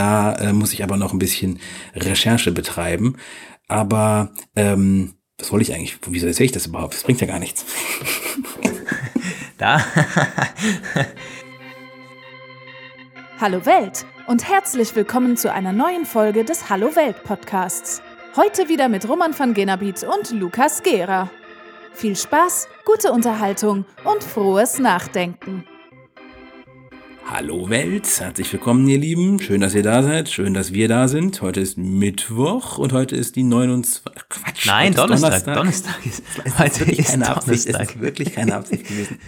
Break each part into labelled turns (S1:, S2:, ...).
S1: Da äh, muss ich aber noch ein bisschen Recherche betreiben. Aber ähm, was wollte ich eigentlich? Wieso erzähle ich das überhaupt? Das bringt ja gar nichts.
S2: da.
S3: Hallo Welt und herzlich willkommen zu einer neuen Folge des Hallo Welt Podcasts. Heute wieder mit Roman van Genabit und Lukas Gera. Viel Spaß, gute Unterhaltung und frohes Nachdenken.
S1: Hallo Welt, herzlich willkommen ihr Lieben. Schön, dass ihr da seid. Schön, dass wir da sind. Heute ist Mittwoch und heute ist die 29.
S2: Quatsch. Nein, Donnerstag. Donnerstag. Donnerstag
S1: ist, heute wirklich ist keine Absicht. Es ist wirklich keine Absicht gewesen.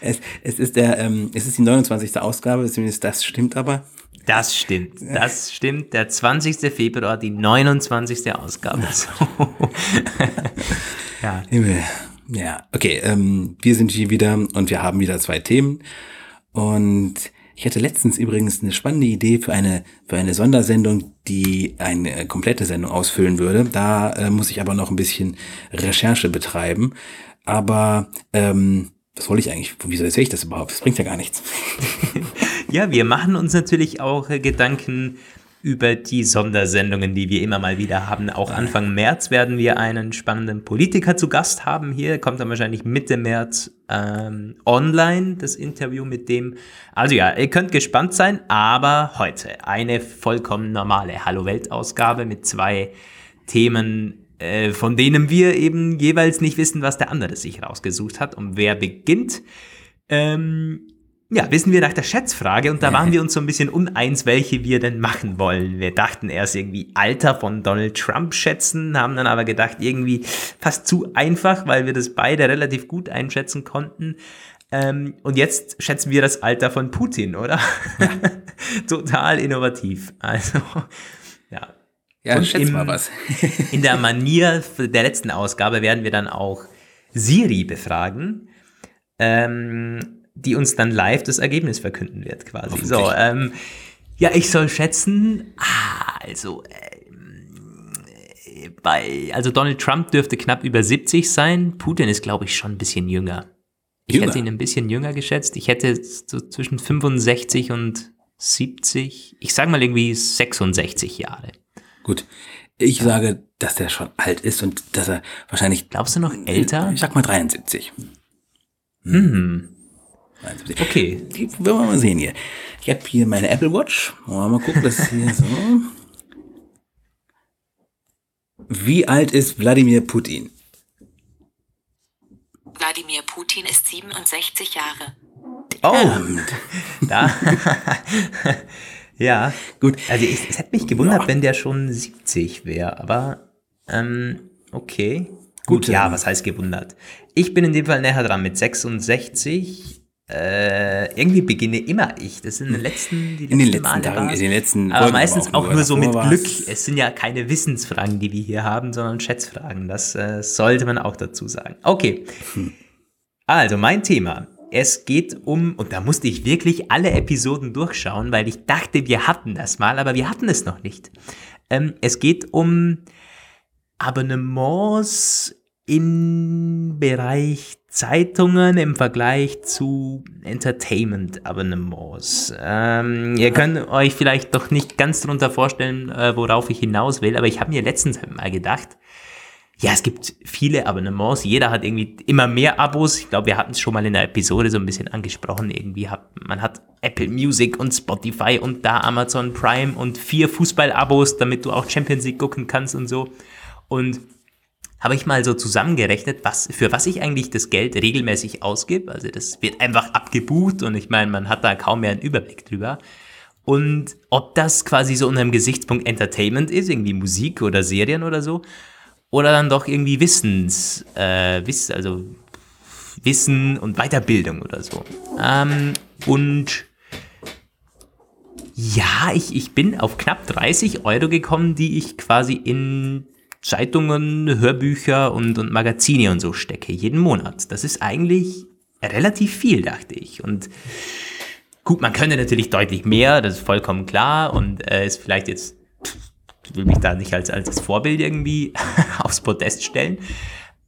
S1: Es, es, ist der, ähm, es ist die 29. Ausgabe, zumindest das stimmt aber.
S2: Das stimmt. Das stimmt. Der 20. Februar, die 29. Ausgabe.
S1: ja. Ja, okay. Ähm, wir sind hier wieder und wir haben wieder zwei Themen. Und ich hatte letztens übrigens eine spannende Idee für eine, für eine Sondersendung, die eine komplette Sendung ausfüllen würde. Da äh, muss ich aber noch ein bisschen Recherche betreiben. Aber ähm, was wollte ich eigentlich? Wieso erzähle ich das überhaupt? Das bringt ja gar nichts.
S2: ja, wir machen uns natürlich auch äh, Gedanken über die Sondersendungen, die wir immer mal wieder haben. Auch Anfang März werden wir einen spannenden Politiker zu Gast haben hier. Kommt dann wahrscheinlich Mitte März ähm, online, das Interview mit dem. Also ja, ihr könnt gespannt sein, aber heute eine vollkommen normale Hallo-Welt-Ausgabe mit zwei Themen, äh, von denen wir eben jeweils nicht wissen, was der andere sich rausgesucht hat. Und wer beginnt? Ähm, ja, wissen wir nach der Schätzfrage und da waren wir uns so ein bisschen uneins, welche wir denn machen wollen. Wir dachten erst irgendwie Alter von Donald Trump schätzen, haben dann aber gedacht, irgendwie fast zu einfach, weil wir das beide relativ gut einschätzen konnten. Ähm, und jetzt schätzen wir das Alter von Putin, oder? Ja. Total innovativ. Also, ja.
S1: Ja, und schätz mal was.
S2: in der Manier der letzten Ausgabe werden wir dann auch Siri befragen. Ähm, die uns dann live das Ergebnis verkünden wird, quasi. So, ähm, ja, ich soll schätzen, ah, also, äh, bei, also Donald Trump dürfte knapp über 70 sein. Putin ist, glaube ich, schon ein bisschen jünger. Ich jünger. hätte ihn ein bisschen jünger geschätzt. Ich hätte so zwischen 65 und 70, ich sage mal irgendwie 66 Jahre.
S1: Gut. Ich sage, dass der schon alt ist und dass er wahrscheinlich.
S2: Glaubst du noch älter?
S1: Ich sag mal 73.
S2: Hm. Okay.
S1: Die, wollen wir mal sehen hier. Ich habe hier meine Apple Watch. Wir mal gucken, das hier so. Wie alt ist Wladimir Putin?
S4: Wladimir Putin ist 67 Jahre.
S2: Oh, da. ja, gut. Also ich, es hätte mich gewundert, ja. wenn der schon 70 wäre, aber ähm, okay. Gut, Gut ja, was heißt gewundert? Ich bin in dem Fall näher dran mit 66. Äh, irgendwie beginne immer ich. Das sind die letzten, die
S1: in den letzten Male Tagen, in den letzten
S2: Aber meistens auch, auch nur so mit Glück. Es sind ja keine Wissensfragen, die wir hier haben, sondern Schätzfragen. Das äh, sollte man auch dazu sagen. Okay. Hm. Also, mein Thema. Es geht um, und da musste ich wirklich alle Episoden durchschauen, weil ich dachte, wir hatten das mal, aber wir hatten es noch nicht. Ähm, es geht um Abonnements im Bereich Zeitungen im Vergleich zu Entertainment-Abonnements. Ähm, ihr könnt euch vielleicht doch nicht ganz darunter vorstellen, äh, worauf ich hinaus will, aber ich habe mir letztens mal gedacht, ja, es gibt viele Abonnements, jeder hat irgendwie immer mehr Abos. Ich glaube, wir hatten es schon mal in der Episode so ein bisschen angesprochen. Irgendwie hat man hat Apple Music und Spotify und da Amazon Prime und vier Fußball-Abos, damit du auch Champions League gucken kannst und so. Und habe ich mal so zusammengerechnet, was, für was ich eigentlich das Geld regelmäßig ausgebe. Also das wird einfach abgebucht und ich meine, man hat da kaum mehr einen Überblick drüber. Und ob das quasi so unter dem Gesichtspunkt Entertainment ist, irgendwie Musik oder Serien oder so, oder dann doch irgendwie Wissens, äh, Wiss, also Wissen und Weiterbildung oder so. Ähm, und ja, ich, ich bin auf knapp 30 Euro gekommen, die ich quasi in Zeitungen, Hörbücher und, und Magazine und so stecke, jeden Monat. Das ist eigentlich relativ viel, dachte ich. Und gut, man könnte natürlich deutlich mehr, das ist vollkommen klar und äh, ist vielleicht jetzt, ich will mich da nicht als, als Vorbild irgendwie aufs Podest stellen.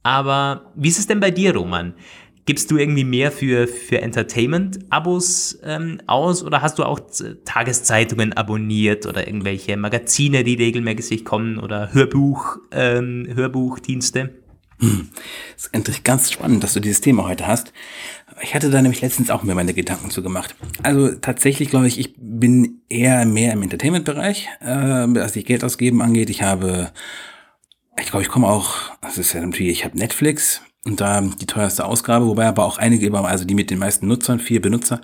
S2: Aber wie ist es denn bei dir, Roman? Gibst du irgendwie mehr für, für Entertainment-Abos ähm, aus oder hast du auch Tageszeitungen abonniert oder irgendwelche Magazine, die regelmäßig kommen oder Hörbuch, ähm, Hörbuchdienste?
S1: Hm. Das ist endlich ganz spannend, dass du dieses Thema heute hast. Ich hatte da nämlich letztens auch mir meine Gedanken zu gemacht. Also tatsächlich glaube ich, ich bin eher mehr im Entertainment-Bereich, äh, was die Geld ausgeben angeht. Ich habe, ich glaube, ich komme auch, das ist ja natürlich, ich habe Netflix, und da die teuerste Ausgabe, wobei aber auch einige, also die mit den meisten Nutzern, vier Benutzer,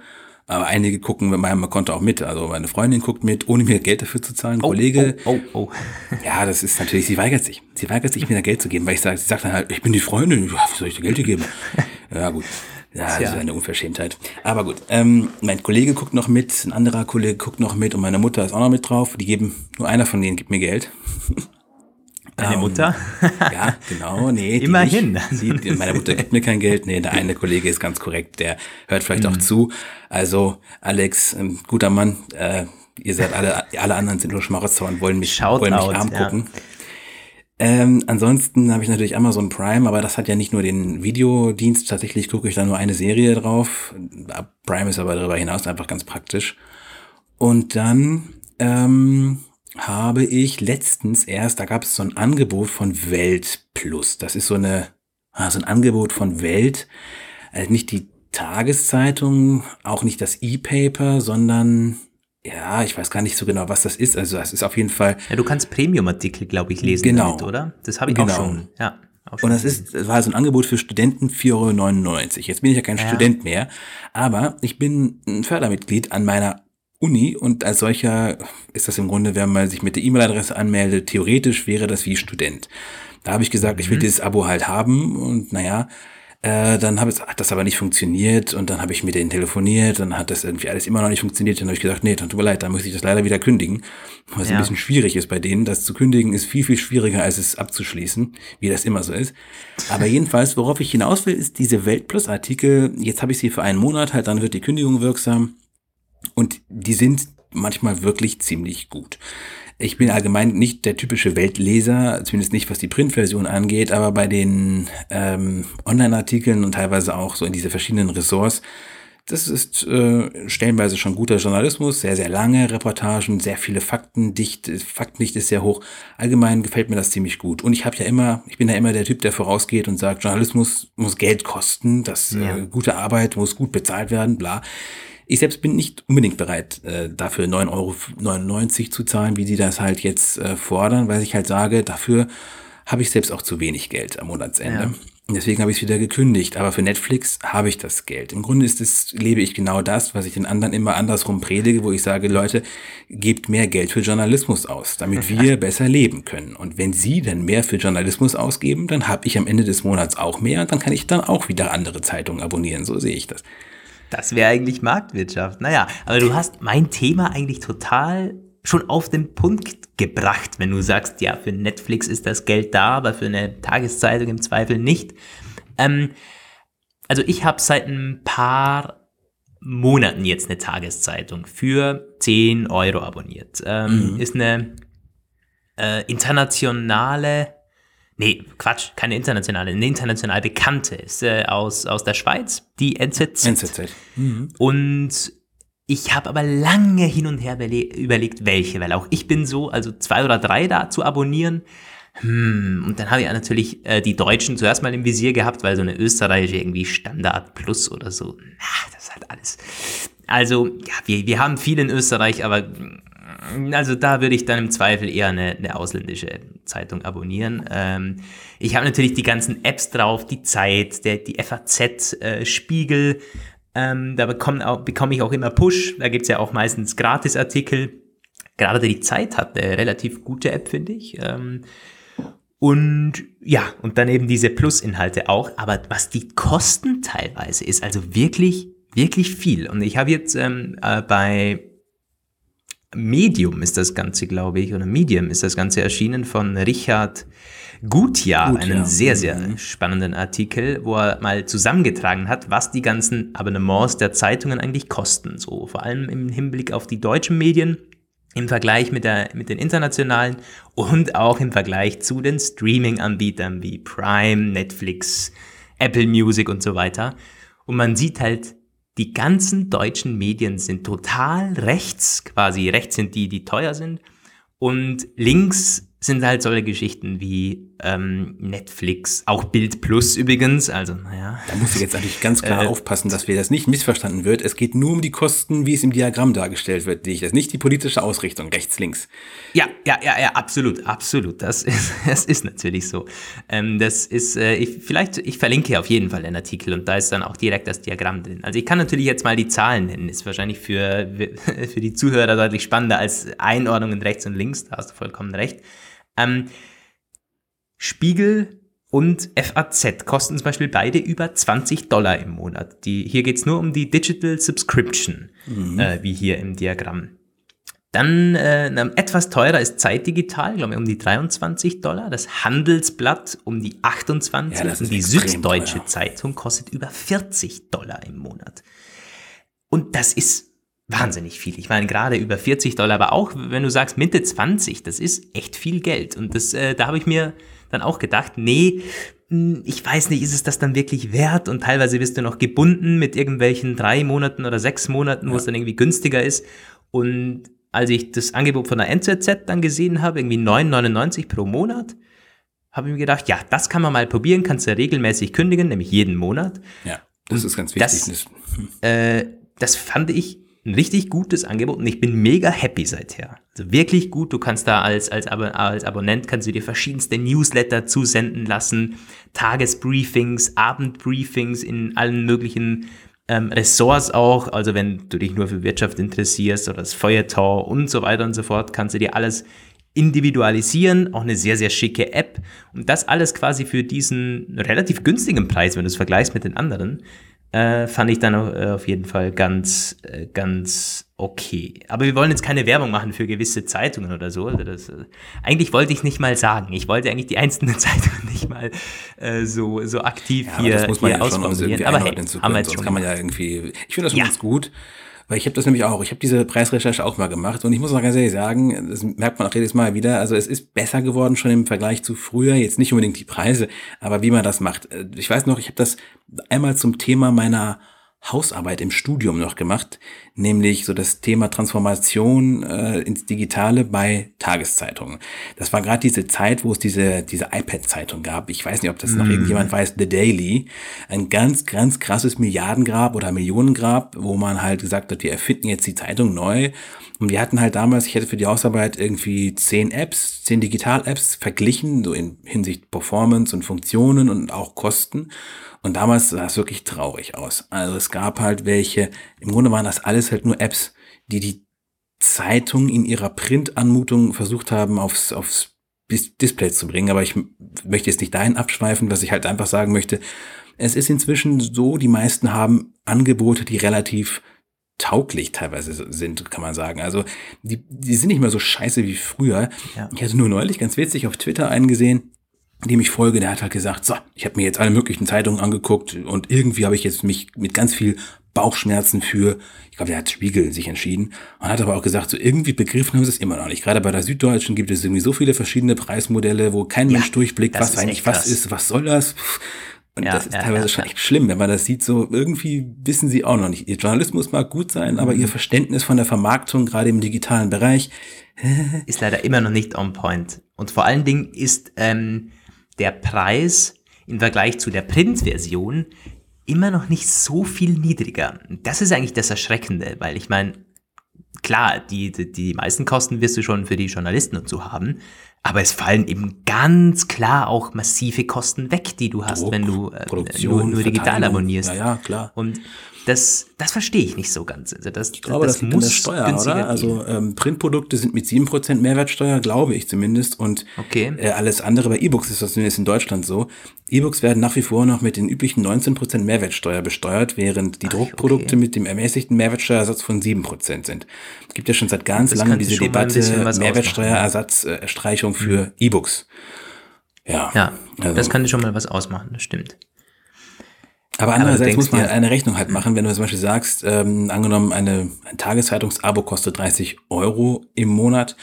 S1: aber einige gucken mit meinem Konto auch mit. Also meine Freundin guckt mit, ohne mir Geld dafür zu zahlen. Oh, Kollege. Oh, oh, oh. Ja, das ist natürlich, sie weigert sich. Sie weigert sich, mir da Geld zu geben, weil ich sage, sie sagt dann halt, ich bin die Freundin, ja, wie soll ich dir Geld geben? Ja, gut. Ja, das ist eine Unverschämtheit. Aber gut, ähm, mein Kollege guckt noch mit, ein anderer Kollege guckt noch mit und meine Mutter ist auch noch mit drauf. Die geben, nur einer von denen gibt mir Geld.
S2: Deine ähm, Mutter?
S1: ja, genau, nee.
S2: Immerhin.
S1: Die, die, meine Mutter gibt mir kein Geld. Nee, der eine Kollege ist ganz korrekt, der hört vielleicht mhm. auch zu. Also, Alex, ein guter Mann, äh, ihr seid alle, alle anderen sind nur Schmarotzer und wollen mich,
S2: Shout
S1: wollen mich arm ja. gucken. Ähm, ansonsten habe ich natürlich Amazon Prime, aber das hat ja nicht nur den Videodienst. Tatsächlich gucke ich da nur eine Serie drauf. Prime ist aber darüber hinaus einfach ganz praktisch. Und dann ähm, habe ich letztens erst, da gab es so ein Angebot von Welt Plus. Das ist so eine, ah, so ein Angebot von Welt. Also nicht die Tageszeitung, auch nicht das E-Paper, sondern ja, ich weiß gar nicht so genau, was das ist. Also es ist auf jeden Fall.
S2: Ja, du kannst Premium-Artikel, glaube ich, lesen
S1: genau.
S2: damit, oder? Das habe ich
S1: genau.
S2: auch schon. Ja.
S1: Auch schon Und das ist, das war so ein Angebot für Studenten 4,99 Euro. Jetzt bin ich ja kein ja. Student mehr, aber ich bin ein Fördermitglied an meiner Uni und als solcher ist das im Grunde, wenn man sich mit der E-Mail-Adresse anmeldet, theoretisch wäre das wie Student. Da habe ich gesagt, ich will mhm. dieses Abo halt haben und naja, äh, dann habe ich, hat das aber nicht funktioniert und dann habe ich mit denen telefoniert, dann hat das irgendwie alles immer noch nicht funktioniert, dann habe ich gesagt, nee, dann tut mir leid, dann muss ich das leider wieder kündigen, was ja. ein bisschen schwierig ist bei denen. Das zu kündigen ist viel, viel schwieriger, als es abzuschließen, wie das immer so ist. Aber jedenfalls, worauf ich hinaus will, ist diese Weltplus-Artikel, jetzt habe ich sie für einen Monat, halt dann wird die Kündigung wirksam und die sind manchmal wirklich ziemlich gut. Ich bin allgemein nicht der typische Weltleser, zumindest nicht was die Printversion angeht, aber bei den ähm, Online-Artikeln und teilweise auch so in diese verschiedenen Ressorts, das ist äh, stellenweise schon guter Journalismus, sehr, sehr lange Reportagen, sehr viele Fakten, dicht, Faktendicht ist sehr hoch. Allgemein gefällt mir das ziemlich gut. Und ich habe ja immer, ich bin ja immer der Typ, der vorausgeht und sagt, Journalismus muss Geld kosten, das ja. äh, gute Arbeit muss gut bezahlt werden, bla. Ich selbst bin nicht unbedingt bereit, äh, dafür 9,99 Euro zu zahlen, wie sie das halt jetzt äh, fordern, weil ich halt sage, dafür habe ich selbst auch zu wenig Geld am Monatsende. Ja. Deswegen habe ich es wieder gekündigt. Aber für Netflix habe ich das Geld. Im Grunde ist es, lebe ich genau das, was ich den anderen immer andersrum predige, wo ich sage, Leute, gebt mehr Geld für Journalismus aus, damit wir besser leben können. Und wenn Sie dann mehr für Journalismus ausgeben, dann habe ich am Ende des Monats auch mehr und dann kann ich dann auch wieder andere Zeitungen abonnieren. So sehe ich das.
S2: Das wäre eigentlich Marktwirtschaft. Naja, aber du hast mein Thema eigentlich total schon auf den Punkt gebracht, wenn du sagst, ja, für Netflix ist das Geld da, aber für eine Tageszeitung im Zweifel nicht. Ähm, also ich habe seit ein paar Monaten jetzt eine Tageszeitung für 10 Euro abonniert. Ähm, mhm. Ist eine äh, internationale Nee, Quatsch, keine internationale, eine international bekannte ist äh, aus, aus der Schweiz, die NZZ.
S1: NZZ.
S2: Mhm. Und ich habe aber lange hin und her überlegt, welche, weil auch ich bin so, also zwei oder drei da zu abonnieren. Hm, und dann habe ich natürlich äh, die Deutschen zuerst mal im Visier gehabt, weil so eine österreichische irgendwie Standard Plus oder so, na, das ist halt alles. Also, ja, wir, wir haben viel in Österreich, aber also da würde ich dann im Zweifel eher eine, eine ausländische Zeitung abonnieren. Ähm, ich habe natürlich die ganzen Apps drauf, die Zeit, der, die FAZ, äh, Spiegel. Ähm, da bekomme, auch, bekomme ich auch immer Push. Da gibt es ja auch meistens Gratisartikel. Gerade die Zeit hat eine relativ gute App, finde ich. Ähm, und ja, und dann eben diese Plus-Inhalte auch. Aber was die Kosten teilweise ist, also wirklich, wirklich viel. Und ich habe jetzt ähm, äh, bei Medium ist das Ganze, glaube ich, oder Medium ist das Ganze erschienen von Richard Gutjahr, Gut, einen sehr, sehr mhm. spannenden Artikel, wo er mal zusammengetragen hat, was die ganzen Abonnements der Zeitungen eigentlich kosten. So vor allem im Hinblick auf die deutschen Medien, im Vergleich mit, der, mit den internationalen und auch im Vergleich zu den Streaming-Anbietern wie Prime, Netflix, Apple Music und so weiter. Und man sieht halt, die ganzen deutschen Medien sind total rechts, quasi rechts sind die, die teuer sind. Und links sind halt solche Geschichten wie ähm, Netflix, auch Bild Plus übrigens. Also, naja.
S1: Da muss ich jetzt natürlich ganz klar äh, aufpassen, dass wir das nicht missverstanden wird. Es geht nur um die Kosten, wie es im Diagramm dargestellt wird. Das ist nicht die politische Ausrichtung, rechts, links.
S2: Ja, ja, ja, ja, absolut, absolut. Das ist, das ist natürlich so. Ähm, das ist, äh, ich, vielleicht, ich verlinke auf jeden Fall den Artikel und da ist dann auch direkt das Diagramm drin. Also ich kann natürlich jetzt mal die Zahlen nennen. Ist wahrscheinlich für, für die Zuhörer deutlich spannender als Einordnungen rechts und links. Da hast du vollkommen recht. Ähm, Spiegel und FAZ kosten zum Beispiel beide über 20 Dollar im Monat. Die, hier geht es nur um die Digital Subscription, mhm. äh, wie hier im Diagramm. Dann äh, etwas teurer ist Zeitdigital, glaube ich, um die 23 Dollar. Das Handelsblatt um die 28 ja, und die Süddeutsche teuer. Zeitung kostet über 40 Dollar im Monat. Und das ist wahnsinnig viel. Ich meine, gerade über 40 Dollar, aber auch wenn du sagst Mitte 20, das ist echt viel Geld. Und das, äh, da habe ich mir dann auch gedacht, nee, hm, ich weiß nicht, ist es das dann wirklich wert? Und teilweise wirst du noch gebunden mit irgendwelchen drei Monaten oder sechs Monaten, wo ja. es dann irgendwie günstiger ist. Und als ich das Angebot von der NZZ dann gesehen habe, irgendwie 9,99 pro Monat, habe ich mir gedacht, ja, das kann man mal probieren, kannst du regelmäßig kündigen, nämlich jeden Monat.
S1: Ja, das ist ganz wichtig.
S2: Das, äh, das fand ich ein richtig gutes Angebot und ich bin mega happy seither. Also wirklich gut. Du kannst da als, als, Ab als Abonnent kannst du dir verschiedenste Newsletter zusenden lassen, Tagesbriefings, Abendbriefings in allen möglichen ähm, Ressorts auch. Also wenn du dich nur für Wirtschaft interessierst oder das Feuertor und so weiter und so fort, kannst du dir alles individualisieren, auch eine sehr, sehr schicke App und das alles quasi für diesen relativ günstigen Preis, wenn du es vergleichst mit den anderen äh, fand ich dann äh, auf jeden Fall ganz, äh, ganz okay. Aber wir wollen jetzt keine Werbung machen für gewisse Zeitungen oder so. Also das, äh, eigentlich wollte ich nicht mal sagen. Ich wollte eigentlich die einzelnen Zeitungen nicht mal äh, so, so aktiv ja, hier, aber das muss man hier ja schon, um
S1: aber hey, haben wir jetzt schon kann man ja irgendwie, ich finde das schon ja. ganz gut. Weil ich habe das nämlich auch, ich habe diese Preisrecherche auch mal gemacht und ich muss auch ganz ehrlich sagen, das merkt man auch jedes Mal wieder, also es ist besser geworden schon im Vergleich zu früher, jetzt nicht unbedingt die Preise, aber wie man das macht. Ich weiß noch, ich habe das einmal zum Thema meiner Hausarbeit im Studium noch gemacht, nämlich so das Thema Transformation äh, ins Digitale bei Tageszeitungen. Das war gerade diese Zeit, wo es diese, diese iPad-Zeitung gab. Ich weiß nicht, ob das mm. noch mhm. irgendjemand weiß, The Daily. Ein ganz, ganz krasses Milliardengrab oder Millionengrab, wo man halt gesagt hat, wir erfinden jetzt die Zeitung neu. Und wir hatten halt damals, ich hätte für die Hausarbeit irgendwie zehn Apps, zehn Digital-Apps verglichen, so in Hinsicht Performance und Funktionen und auch Kosten. Und damals sah es wirklich traurig aus. Also es gab halt welche, im Grunde waren das alles halt nur Apps, die die Zeitung in ihrer Printanmutung versucht haben, aufs, aufs Display zu bringen. Aber ich möchte jetzt nicht dahin abschweifen, was ich halt einfach sagen möchte. Es ist inzwischen so, die meisten haben Angebote, die relativ tauglich teilweise sind, kann man sagen. Also die, die sind nicht mehr so scheiße wie früher. Ja. Ich hatte nur neulich ganz witzig auf Twitter einen gesehen, dem ich folge, der hat halt gesagt, so, ich habe mir jetzt alle möglichen Zeitungen angeguckt und irgendwie habe ich jetzt mich mit ganz viel Bauchschmerzen für, ich glaube, der hat Spiegel sich entschieden und hat aber auch gesagt, so irgendwie begriffen haben sie es immer noch nicht. Gerade bei der Süddeutschen gibt es irgendwie so viele verschiedene Preismodelle, wo kein ja, Mensch durchblickt, was eigentlich was ist, was soll das? Und ja, das ist ja, teilweise schon echt schlimm, wenn man das sieht, so irgendwie wissen sie auch noch nicht. Ihr Journalismus mag gut sein, aber mhm. ihr Verständnis von der Vermarktung, gerade im digitalen Bereich,
S2: ist leider immer noch nicht on point. Und vor allen Dingen ist ähm, der Preis im Vergleich zu der Printversion immer noch nicht so viel niedriger. Das ist eigentlich das Erschreckende, weil ich meine, klar, die, die, die meisten Kosten wirst du schon für die Journalisten und so haben, aber es fallen eben ganz klar auch massive Kosten weg, die du hast, Druck, wenn du äh, nur, nur digital abonnierst.
S1: Ja, ja, klar.
S2: Und das, das verstehe ich nicht so ganz. Also das,
S1: ich glaube, das, das muss Steuer, oder? Also ähm, Printprodukte sind mit 7% Mehrwertsteuer, glaube ich zumindest. Und
S2: okay.
S1: äh, alles andere bei E-Books ist das zumindest in Deutschland so. E-Books werden nach wie vor noch mit den üblichen 19% Mehrwertsteuer besteuert, während die Ach, Druckprodukte okay. mit dem ermäßigten Mehrwertsteuersatz von 7% sind. Es gibt ja schon seit ganz langem diese Debatte Mehrwertsteuerersatzstreichung für mhm. E-Books.
S2: Ja, ja also, das kann schon mal was ausmachen, das stimmt.
S1: Aber andererseits muss man halt eine Rechnung halt machen, wenn du zum Beispiel sagst, ähm, angenommen, eine, ein Tageszeitungsabo kostet 30 Euro im Monat,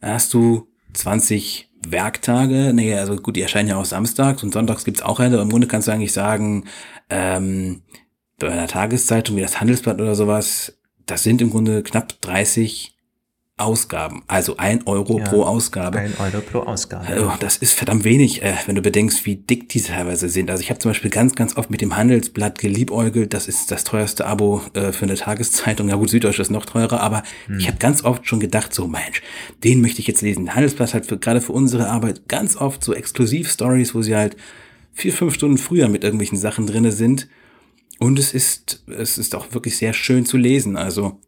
S1: dann hast du 20 Werktage, nee, also gut, die erscheinen ja auch samstags und sonntags gibt's auch eine. Im Grunde kannst du eigentlich sagen, ähm, bei einer Tageszeitung wie das Handelsblatt oder sowas, das sind im Grunde knapp 30 Ausgaben, also ein Euro
S2: Ja,
S1: pro Ausgabe.
S2: Ein Euro pro Ausgabe.
S1: Also, das ist verdammt wenig, äh, wenn du bedenkst, wie dick die teilweise sind. Also ich habe zum Beispiel ganz, ganz oft mit dem Handelsblatt geliebäugelt. Das ist das teuerste Abo äh, für eine Tageszeitung. Ja gut, Süddeutsche ist noch teurer, aber ich habe ganz oft schon gedacht, so Mensch, den möchte ich jetzt lesen. Handelsblatt hat für, gerade für unsere Arbeit ganz oft so Exklusiv-Stories, wo sie halt vier, fünf Stunden früher mit irgendwelchen Sachen drinne sind. Und es ist, es ist auch wirklich sehr schön zu lesen. Also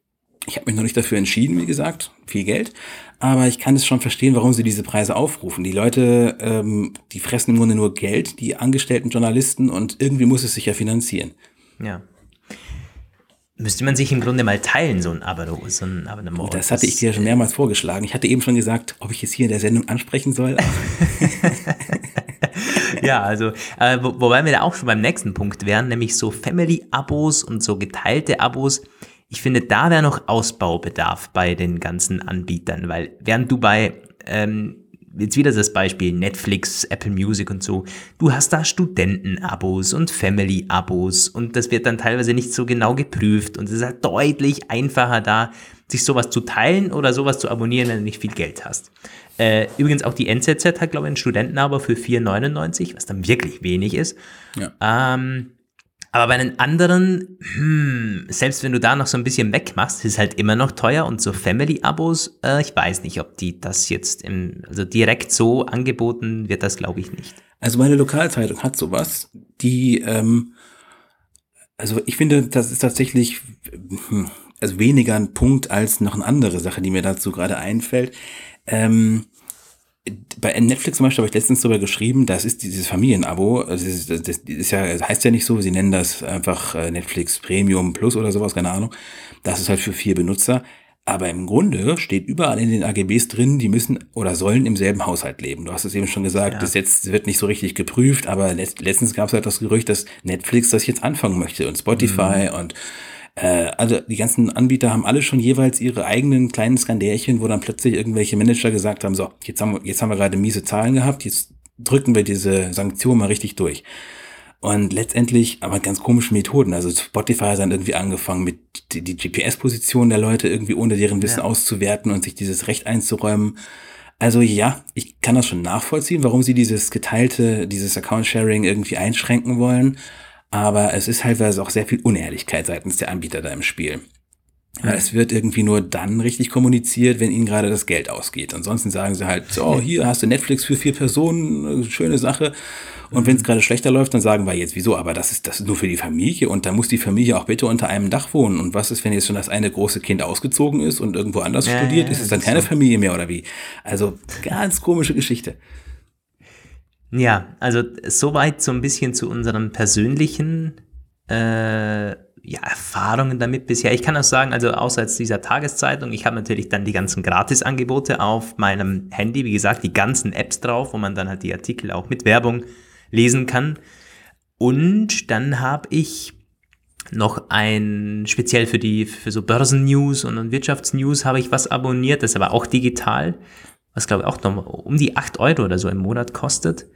S1: ich habe mich noch nicht dafür entschieden, wie gesagt, viel Geld. Aber ich kann es schon verstehen, warum sie diese Preise aufrufen. Die Leute, ähm, die fressen im Grunde nur Geld, die angestellten Journalisten, und irgendwie muss es sich ja finanzieren.
S2: Ja. Müsste man sich im Grunde mal teilen, so ein Abo, so ein Abonnement.
S1: Das hatte ich dir schon mehrmals vorgeschlagen. Ich hatte eben schon gesagt, ob ich es hier in der Sendung ansprechen soll.
S2: ja, also, äh, wo, wobei wir da auch schon beim nächsten Punkt wären, nämlich so Family-Abos und so geteilte Abos. Ich finde, da wäre noch Ausbaubedarf bei den ganzen Anbietern, weil während du bei, ähm, jetzt wieder das Beispiel Netflix, Apple Music und so, du hast da Studenten-Abos und Family-Abos und das wird dann teilweise nicht so genau geprüft und es ist halt deutlich einfacher da, sich sowas zu teilen oder sowas zu abonnieren, wenn du nicht viel Geld hast. Äh, übrigens auch die NZZ hat, glaube ich, ein Studentenabo für 4,99, was dann wirklich wenig ist.
S1: Ja.
S2: Ähm, aber bei den anderen, hm, selbst wenn du da noch so ein bisschen wegmachst, ist halt immer noch teuer und so Family-Abos, äh, ich weiß nicht, ob die das jetzt im, also direkt so angeboten wird, das glaube ich nicht.
S1: Also meine Lokalzeitung hat sowas, die, ähm, also ich finde, das ist tatsächlich hm, also weniger ein Punkt als noch eine andere Sache, die mir dazu gerade einfällt. Ähm, bei Netflix zum Beispiel habe ich letztens darüber geschrieben, das ist dieses Familienabo, also das, ist, das ist ja, das heißt ja nicht so, sie nennen das einfach äh, Netflix Premium Plus oder sowas, keine Ahnung. Das ist halt für vier Benutzer. Aber im Grunde steht überall in den AGBs drin, die müssen oder sollen im selben Haushalt leben. Du hast es eben schon gesagt,
S2: Ja.
S1: das jetzt wird nicht so richtig geprüft, aber letzt, letztens gab es halt das Gerücht, dass Netflix das jetzt anfangen möchte und Spotify und äh, also die ganzen Anbieter haben alle schon jeweils ihre eigenen kleinen Skandärchen, wo dann plötzlich irgendwelche Manager gesagt haben, so, jetzt haben wir, jetzt haben wir gerade miese Zahlen gehabt, jetzt drücken wir diese Sanktion mal richtig durch. Und letztendlich aber ganz komische Methoden. Also Spotify hat dann irgendwie angefangen mit die, die GPS-Position der Leute irgendwie ohne deren Wissen
S2: Ja.
S1: auszuwerten und sich dieses Recht einzuräumen. Also ja, ich kann das schon nachvollziehen, warum sie dieses geteilte, dieses Account-Sharing irgendwie einschränken wollen. Aber es ist halt auch sehr viel Unehrlichkeit seitens der Anbieter da im Spiel. Weil Es wird irgendwie nur dann richtig kommuniziert, wenn ihnen gerade das Geld ausgeht. Ansonsten sagen sie halt, so, hier hast du Netflix für vier Personen, äh, schöne Sache. Und wenn es gerade schlechter läuft, dann sagen wir jetzt, wieso, aber das ist, das ist nur für die Familie und da muss die Familie auch bitte unter einem Dach wohnen. Und was ist, wenn jetzt schon das eine große Kind ausgezogen ist und irgendwo anders
S2: Ja,
S1: studiert?
S2: ja,
S1: ist es dann keine
S2: so.
S1: Familie mehr oder wie? Also ganz komische Geschichte.
S2: Ja, also soweit so ein bisschen zu unseren persönlichen äh, ja, Erfahrungen damit bisher. Ich kann auch sagen, also außer jetzt dieser Tageszeitung, ich habe natürlich dann die ganzen Gratisangebote auf meinem Handy, wie gesagt, die ganzen Apps drauf, wo man dann halt die Artikel auch mit Werbung lesen kann. Und dann habe ich noch ein, speziell für die, für so Börsennews und Wirtschaftsnews habe ich was abonniert, das ist aber auch digital, was glaube ich auch noch um die 8 Euro oder so im Monat kostet.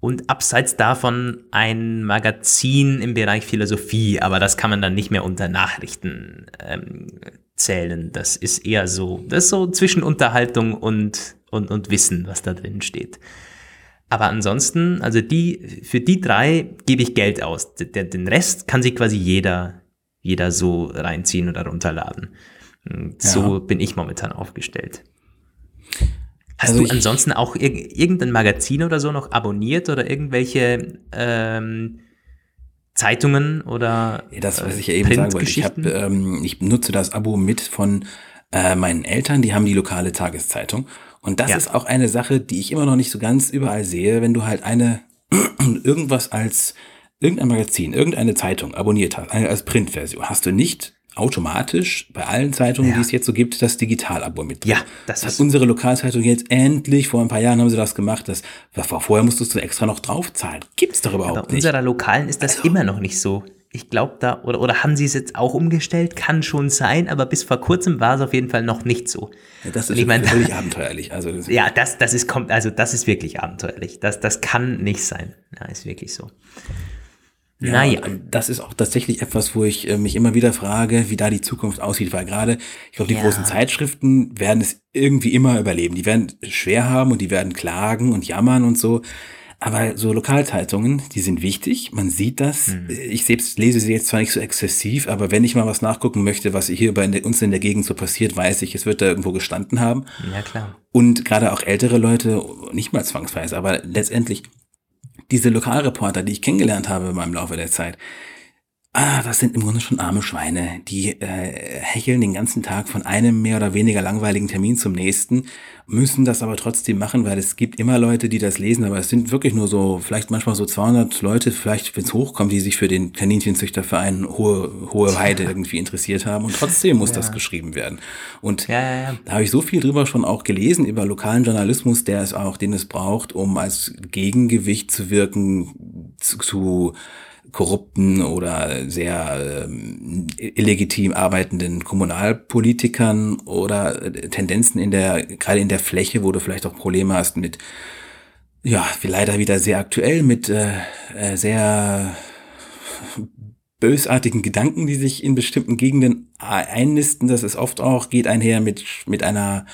S2: Und abseits davon ein Magazin im Bereich Philosophie, aber das kann man dann nicht mehr unter Nachrichten ähm, zählen. Das ist eher so, das ist so zwischen Unterhaltung und, und, und Wissen, was da drin steht. Aber ansonsten, also die, für die drei gebe ich Geld aus. Den, den Rest kann sich quasi jeder, jeder so reinziehen oder runterladen. Und So
S1: Ja.
S2: bin ich momentan aufgestellt. Hast
S1: Also
S2: du ansonsten auch irg irgendein Magazin oder so noch abonniert oder irgendwelche ähm, Zeitungen oder
S1: Das, was
S2: äh,
S1: ich ja eben sagen wollte, ich, hab, ähm, ich nutze das Abo mit von äh, meinen Eltern, die haben die lokale Tageszeitung. Und das
S2: Ja.
S1: ist auch eine Sache, die ich immer noch nicht so ganz überall sehe, wenn du halt eine irgendwas als irgendein Magazin, irgendeine Zeitung abonniert hast, eine als Printversion, hast du nicht automatisch bei allen Zeitungen,
S2: Ja.
S1: die es jetzt so gibt, das Digitalabo mit drin.
S2: Ja, das
S1: das
S2: ist-
S1: hat unsere Lokalzeitung jetzt endlich, vor ein paar Jahren haben sie das gemacht, das, vorher musstest du extra noch draufzahlen. Gibt's doch überhaupt
S2: Bei
S1: nicht.
S2: unserer Lokalen ist das immer noch nicht so. Ich glaube da, oder, oder haben sie es jetzt auch umgestellt? Kann schon sein, aber bis vor kurzem war es auf jeden Fall noch nicht so.
S1: Ja, das ist
S2: ich mein,
S1: völlig abenteuerlich. Also das
S2: Ja, das, das ist, kommt, also das ist wirklich abenteuerlich. Das, das kann nicht sein. Ja, ist wirklich so.
S1: Ja,
S2: naja.
S1: Das ist auch tatsächlich etwas, wo ich äh, mich immer wieder frage, wie da die Zukunft aussieht, weil gerade, ich glaube, die
S2: Ja.
S1: großen Zeitschriften werden es irgendwie immer überleben. Die werden es schwer haben und die werden klagen und jammern und so. Aber so Lokalzeitungen, die sind wichtig. Man sieht das.
S2: Hm.
S1: Ich selbst lese sie jetzt zwar nicht so exzessiv, aber wenn ich mal was nachgucken möchte, was hier bei uns in der Gegend so passiert, weiß ich, es wird da irgendwo gestanden haben.
S2: Ja, klar.
S1: Und gerade auch ältere Leute, nicht mal zwangsweise, aber letztendlich diese Lokalreporter, die ich kennengelernt habe beim Laufe der Zeit, ah, das sind im Grunde schon arme Schweine. Die äh, hecheln den ganzen Tag von einem mehr oder weniger langweiligen Termin zum nächsten, müssen das aber trotzdem machen, weil es gibt immer Leute, die das lesen, aber es sind wirklich nur so, vielleicht manchmal so 200 Leute, vielleicht wenn es hochkommt, die sich für den Kaninchenzüchterverein Hohe, Hohe Heide irgendwie interessiert haben und trotzdem muss das geschrieben werden. Und
S2: Ja, ja, ja.
S1: da habe ich so viel drüber schon auch gelesen, über lokalen Journalismus, der es auch, den es braucht, um als Gegengewicht zu wirken zu, zu korrupten oder sehr ähm, illegitim arbeitenden Kommunalpolitikern oder äh, Tendenzen in der, gerade in der Fläche, wo du vielleicht auch Probleme hast mit, ja, wie leider wieder sehr aktuell, mit äh, äh, sehr bösartigen Gedanken, die sich in bestimmten Gegenden einnisten. Das ist oft auch, geht einher mit, mit einer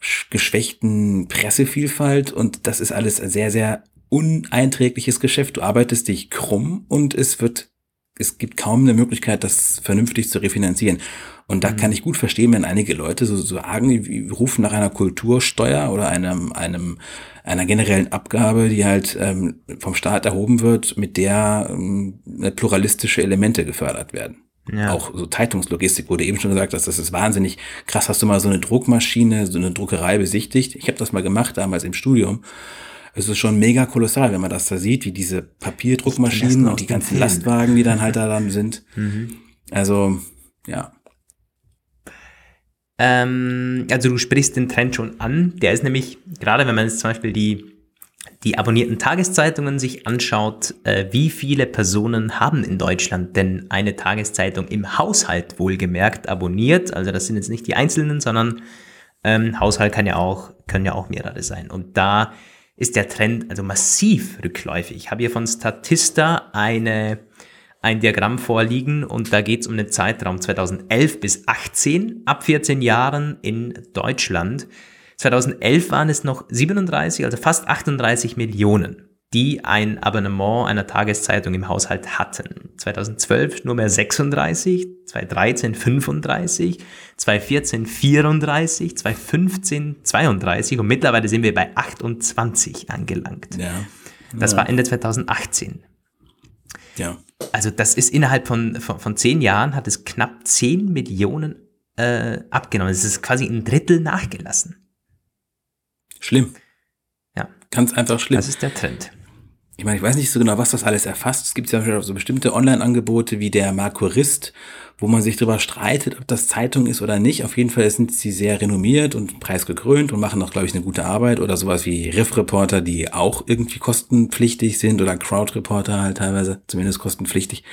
S1: sch- geschwächten Pressevielfalt und das ist alles sehr, sehr uneinträgliches Geschäft. Du arbeitest dich krumm und es wird, es gibt kaum eine Möglichkeit, das vernünftig zu refinanzieren. Und da kann ich gut verstehen, wenn einige Leute so sagen, die rufen nach einer Kultursteuer oder einem, einem, einer generellen Abgabe, die halt ähm, vom Staat erhoben wird, mit der ähm, pluralistische Elemente gefördert werden.
S2: Ja.
S1: Auch so Zeitungslogistik wurde eben schon gesagt, dass das ist wahnsinnig krass. Hast du mal so eine Druckmaschine, so eine Druckerei besichtigt? Ich habe das mal gemacht damals im Studium. Es ist schon mega kolossal, wenn man das da sieht, wie diese Papierdruckmaschinen und die ganzen
S2: Film.
S1: Lastwagen, die dann halt da dann sind. Also, ja.
S2: Ähm, also du sprichst den Trend schon an. Der ist nämlich, gerade wenn man jetzt zum Beispiel die, die abonnierten Tageszeitungen sich anschaut, äh, wie viele Personen haben in Deutschland denn eine Tageszeitung im Haushalt wohlgemerkt abonniert? Also das sind jetzt nicht die Einzelnen, sondern ähm, Haushalt kann ja auch, können ja auch mehrere sein. Und da ist der Trend also massiv rückläufig. Ich habe hier von Statista eine, ein Diagramm vorliegen und da geht es um den Zeitraum 2011 bis 18 ab 14 Jahren in Deutschland. 2011 waren es noch 37, also fast 38 Millionen, die ein Abonnement einer Tageszeitung im Haushalt hatten. 2012 nur mehr 36, 2013 35, 2014 34, 2015 32 und mittlerweile sind wir bei 28 angelangt.
S1: Ja.
S2: Das war Ende 2018.
S1: Ja.
S2: Also das ist innerhalb von, von, von zehn Jahren hat es knapp 10 Millionen äh, abgenommen. Es ist quasi ein Drittel nachgelassen.
S1: Schlimm.
S2: Ja,
S1: Ganz einfach schlimm.
S2: das ist der Trend.
S1: Ich meine, ich weiß nicht so genau, was das alles erfasst. Es gibt ja so bestimmte Online-Angebote wie der Markurist, wo man sich darüber streitet, ob das Zeitung ist oder nicht. Auf jeden Fall sind sie sehr renommiert und preisgekrönt und machen auch, glaube ich, eine gute Arbeit. Oder sowas wie Riff-Reporter, die auch irgendwie kostenpflichtig sind oder Crowd-Reporter halt teilweise, zumindest kostenpflichtig.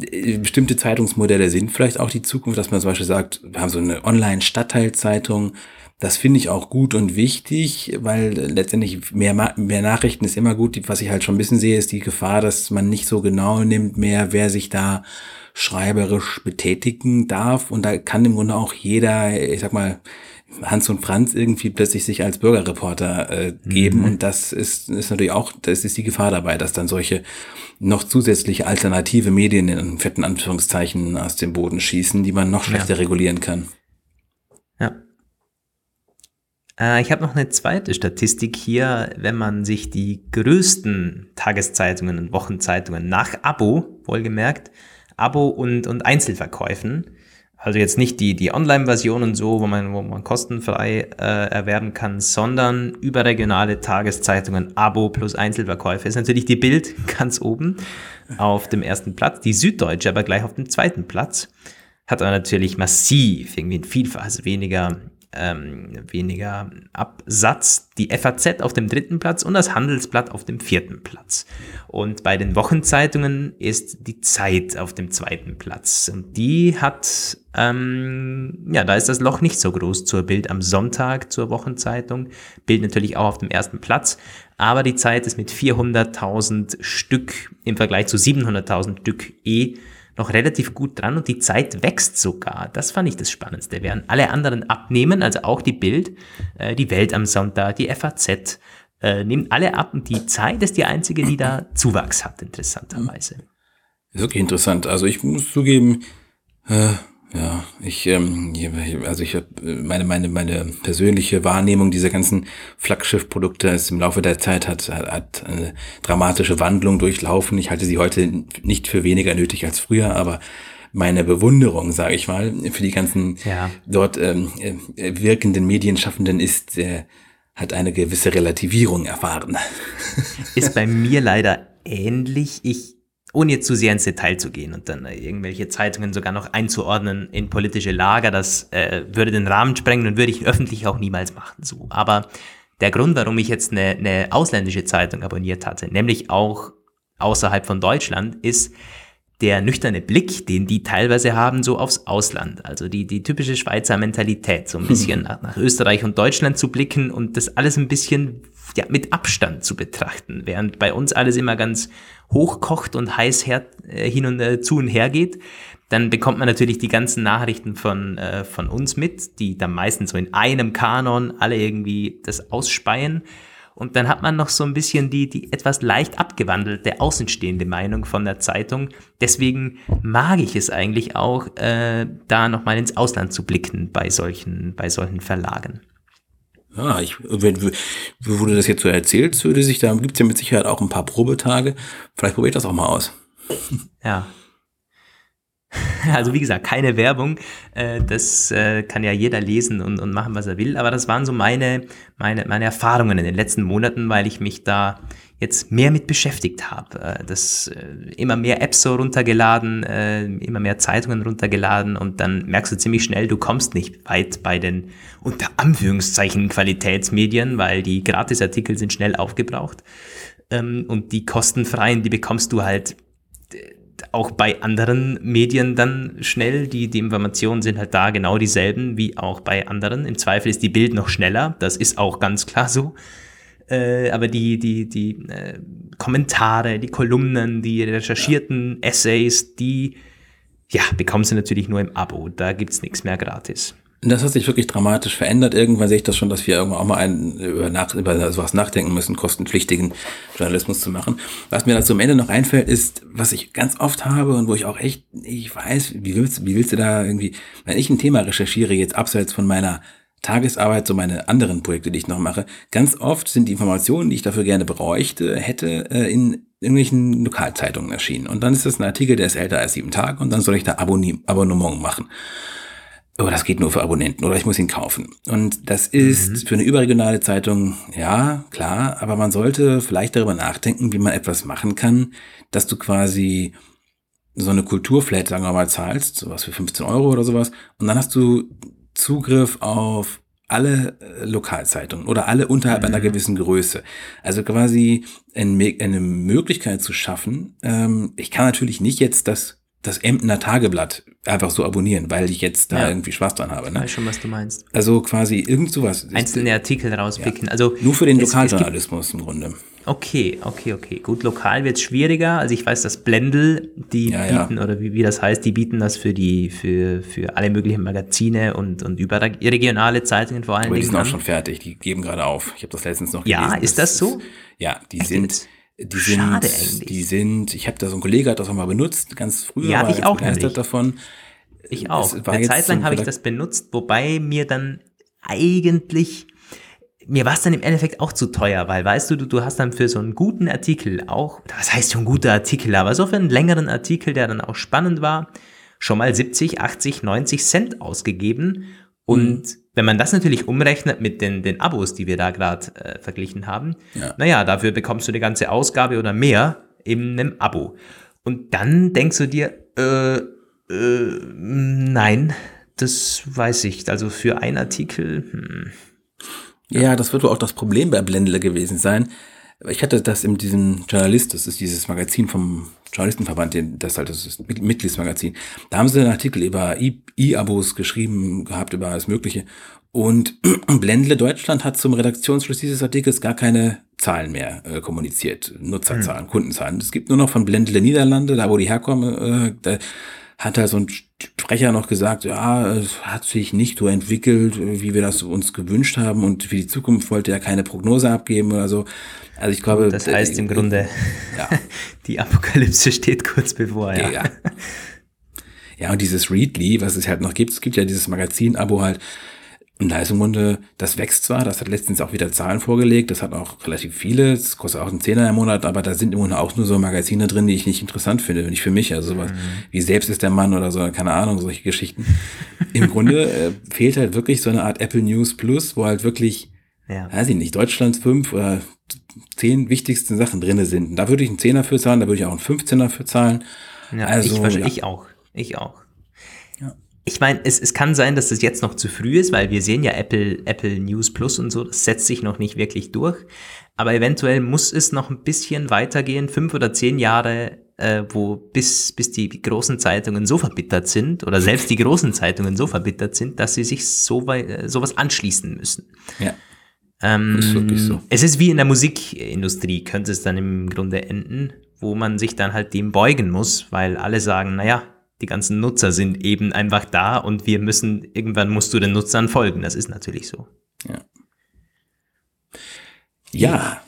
S1: Äh, Bestimmte Zeitungsmodelle sind vielleicht auch die Zukunft, dass man zum Beispiel sagt, wir haben so eine Online-Stadtteilzeitung. Das finde ich auch gut und wichtig, weil letztendlich mehr, mehr Nachrichten ist immer gut. Was ich halt schon ein bisschen sehe, ist die Gefahr, dass man nicht so genau nimmt mehr, wer sich da schreiberisch betätigen darf. Und da kann im Grunde auch jeder, ich sag mal, Hans und Franz irgendwie plötzlich sich als Bürgerreporter äh, geben. Und das ist, ist natürlich auch, das ist die Gefahr dabei, dass dann solche noch zusätzliche alternative Medien in fetten Anführungszeichen aus dem Boden schießen, die man noch schlechter regulieren kann.
S2: Ja. Äh, ich habe noch eine zweite Statistik hier, wenn man sich die größten Tageszeitungen und Wochenzeitungen nach Abo, wohlgemerkt, Abo und, und Einzelverkäufen, also jetzt nicht die, die Online-Version und so, wo man, wo man kostenfrei äh, erwerben kann, sondern überregionale Tageszeitungen, Abo plus Einzelverkäufe, ist natürlich die Bild ganz oben auf dem ersten Platz, die Süddeutsche aber gleich auf dem zweiten Platz. Hat er natürlich massiv, irgendwie ein Vielfaches weniger ähm, weniger Absatz, die FAZ auf dem dritten Platz und das Handelsblatt auf dem vierten Platz. Und bei den Wochenzeitungen ist die Zeit auf dem zweiten Platz. Und die hat, ähm, ja, da ist das Loch nicht so groß zur Bild am Sonntag zur Wochenzeitung. Bild natürlich auch auf dem ersten Platz. Aber die Zeit ist mit 400.000 Stück im Vergleich zu 700.000 Stück eh noch relativ gut dran und die Zeit wächst sogar. Das fand ich das Spannendste. Während alle anderen abnehmen, also auch die Bild, äh, die Welt am Sonntag, die FAZ, äh, nehmen alle ab und die Zeit ist die einzige, die da Zuwachs hat, interessanterweise.
S1: Wirklich interessant. Also ich muss zugeben, äh, ja, ich, ähm, also ich habe meine, meine, meine persönliche Wahrnehmung dieser ganzen Flaggschiff-Produkte ist im Laufe der Zeit hat, hat eine dramatische Wandlung durchlaufen. Ich halte sie heute nicht für weniger nötig als früher, aber meine Bewunderung, sage ich mal, für die ganzen ja. dort ähm, äh, wirkenden Medienschaffenden ist, äh, hat eine gewisse Relativierung erfahren.
S2: Ist bei mir leider ähnlich. Ich ohne jetzt zu sehr ins Detail zu gehen und dann irgendwelche Zeitungen sogar noch einzuordnen in politische Lager, das äh, würde den Rahmen sprengen und würde ich öffentlich auch niemals machen. So. Aber der Grund, warum ich jetzt eine, eine ausländische Zeitung abonniert hatte, nämlich auch außerhalb von Deutschland, ist der nüchterne Blick, den die teilweise haben, so aufs Ausland. Also die, die typische Schweizer Mentalität, so ein bisschen nach, nach Österreich und Deutschland zu blicken und das alles ein bisschen ja, mit Abstand zu betrachten, während bei uns alles immer ganz hochkocht und heiß her, äh, hin und äh, zu und her geht, dann bekommt man natürlich die ganzen Nachrichten von, äh, von uns mit, die dann meistens so in einem Kanon alle irgendwie das ausspeien. Und dann hat man noch so ein bisschen die, die etwas leicht abgewandelte, außenstehende Meinung von der Zeitung. Deswegen mag ich es eigentlich auch, äh, da nochmal ins Ausland zu blicken bei solchen, bei solchen Verlagen.
S1: Ja, ich, wenn, wo du das jetzt so erzählst, würde sich, da gibt's ja mit Sicherheit auch ein paar Probetage. Vielleicht probiere ich das auch mal aus.
S2: Ja. Also wie gesagt, keine Werbung. Äh, das äh, kann ja jeder lesen und, und machen, was er will. Aber das waren so meine, meine, meine Erfahrungen in den letzten Monaten, weil ich mich da jetzt mehr mit beschäftigt habe. Äh, das immer mehr Apps so runtergeladen, immer mehr Zeitungen runtergeladen und dann merkst du ziemlich schnell, du kommst nicht weit bei den unter Anführungszeichen Qualitätsmedien, weil die Gratisartikel sind schnell aufgebraucht ähm, und die kostenfreien, die bekommst du halt auch bei anderen Medien dann schnell. Die, die Informationen sind halt da genau dieselben wie auch bei anderen. Im Zweifel ist die Bild noch schneller, das ist auch ganz klar so äh, aber die, die, die äh, Kommentare, die Kolumnen, die recherchierten Essays, die ja, bekommen sie natürlich nur im Abo. Da gibt's nichts mehr gratis.
S1: Das hat sich wirklich dramatisch verändert. Irgendwann sehe ich das schon, dass wir irgendwann auch mal einen, über, nach, über sowas nachdenken müssen, kostenpflichtigen Journalismus zu machen. Was mir dazu am Ende noch einfällt, ist, was ich ganz oft habe und wo ich auch echt, ich weiß, wie willst, wie willst du da irgendwie, wenn ich ein Thema recherchiere, jetzt abseits von meiner Tagesarbeit, so meine anderen Projekte, die ich noch mache, ganz oft sind die Informationen, die ich dafür gerne bräuchte, hätte äh, in irgendwelchen Lokalzeitungen erschienen. Und dann ist das ein Artikel, der ist älter als sieben Tage und dann soll ich da Abonnement machen. Aber das geht nur für Abonnenten oder ich muss ihn kaufen. Und das ist mhm. für eine überregionale Zeitung, ja, klar, aber man sollte vielleicht darüber nachdenken, wie man etwas machen kann, dass du quasi so eine Kulturflat, sagen wir mal, zahlst, sowas für 15 Euro oder sowas, und dann hast du Zugriff auf alle äh, Lokalzeitungen oder alle unterhalb mhm. einer gewissen Größe. Also quasi eine Möglichkeit zu schaffen. Ähm, ich kann natürlich nicht jetzt das das Emdener Tageblatt einfach so abonnieren, weil ich jetzt da ja. irgendwie Spaß dran habe. Ne?
S2: Ich weiß schon, was du meinst.
S1: Also quasi irgend sowas.
S2: Einzelne Artikel rauspicken. Ja. Also
S1: Nur für den Lokaljournalismus im Grunde.
S2: Okay, okay, okay. Gut, lokal wird es schwieriger. Also ich weiß, dass Blendel, die ja, bieten, oder wie, wie das heißt, die bieten das für die, für, für alle möglichen Magazine und, und überregionale Zeitungen vor allen
S1: Aber
S2: Dingen.
S1: Die sind auch schon fertig, die geben gerade auf. Ich habe das letztens noch
S2: gelesen. Ja, ist das, das so? Ist,
S1: ja, die Echt? sind. Die sind, Schade eigentlich. Die sind, ich habe da so ein Kollege hat das auch mal benutzt, ganz früher
S2: ja, ich auch
S1: begeistert davon.
S2: Ich auch. Eine Zeit lang habe ich das benutzt, wobei mir dann eigentlich mir war es dann im Endeffekt auch zu teuer, weil weißt du, du, du hast dann für so einen guten Artikel auch, was heißt schon guter Artikel, aber so für einen längeren Artikel, der dann auch spannend war, schon mal 70, 80, 90 Cent ausgegeben. Und mhm. wenn man das natürlich umrechnet mit den, den Abos, die wir da gerade äh, verglichen haben, ja. naja, dafür bekommst du eine ganze Ausgabe oder mehr in einem Abo. Und dann denkst du dir, äh, äh, nein, Das weiß ich. Also für einen Artikel. Hm.
S1: Ja, das wird wohl auch das Problem bei Blendle gewesen sein. Ich hatte das in diesem Journalist, das ist dieses Magazin vom Journalistenverband, das halt das ist Mitgliedsmagazin. Da haben sie einen Artikel über E-Abos geschrieben gehabt, über alles Mögliche. Und Blendle Deutschland hat zum Redaktionsschluss dieses Artikels gar keine Zahlen mehr äh, kommuniziert, Nutzerzahlen, hm. Kundenzahlen. Es gibt nur noch von Blendle Niederlande, da wo die herkommen, äh, da hat halt so ein Sprecher noch gesagt, ja, es hat sich nicht so entwickelt, wie wir das uns gewünscht haben und für die Zukunft wollte er keine Prognose abgeben oder so. Also ich glaube.
S2: Das heißt im Grunde, ja. die Apokalypse steht kurz bevor, ja.
S1: ja. Ja, und dieses Readly, was es halt noch gibt, es gibt ja dieses Magazin-Abo halt, und da ist im Grunde, das wächst zwar, das hat letztens auch wieder Zahlen vorgelegt, das hat auch relativ viele, das kostet auch einen Zehner im Monat, aber da sind im Grunde auch nur so Magazine drin, die ich nicht interessant finde, nicht für mich, also sowas mhm. wie Selbst ist der Mann oder so, keine Ahnung, solche Geschichten. Im Grunde äh, fehlt halt wirklich so eine Art Apple News Plus, wo halt wirklich, ja. weiß ich nicht, Deutschlands fünf oder zehn wichtigsten Sachen drinne sind. Da würde ich einen Zehner für zahlen, da würde ich auch einen 15er für zahlen.
S2: Ja, also, ich, ja. ich auch. Ich auch ich meine, es, es kann sein, dass das jetzt noch zu früh ist, weil wir sehen ja Apple, Apple News Plus und so, das setzt sich noch nicht wirklich durch. Aber eventuell muss es noch ein bisschen weitergehen, fünf oder zehn Jahre, äh, wo bis, bis die großen Zeitungen so verbittert sind oder selbst die großen Zeitungen so verbittert sind, dass sie sich so weit, äh, sowas anschließen müssen.
S1: Ja.
S2: Ähm, ist wirklich so. Es ist wie in der Musikindustrie, könnte es dann im Grunde enden, wo man sich dann halt dem beugen muss, weil alle sagen, naja, die ganzen Nutzer sind eben einfach da und wir müssen, irgendwann musst du den Nutzern folgen. Das ist natürlich so.
S1: Ja. Ja,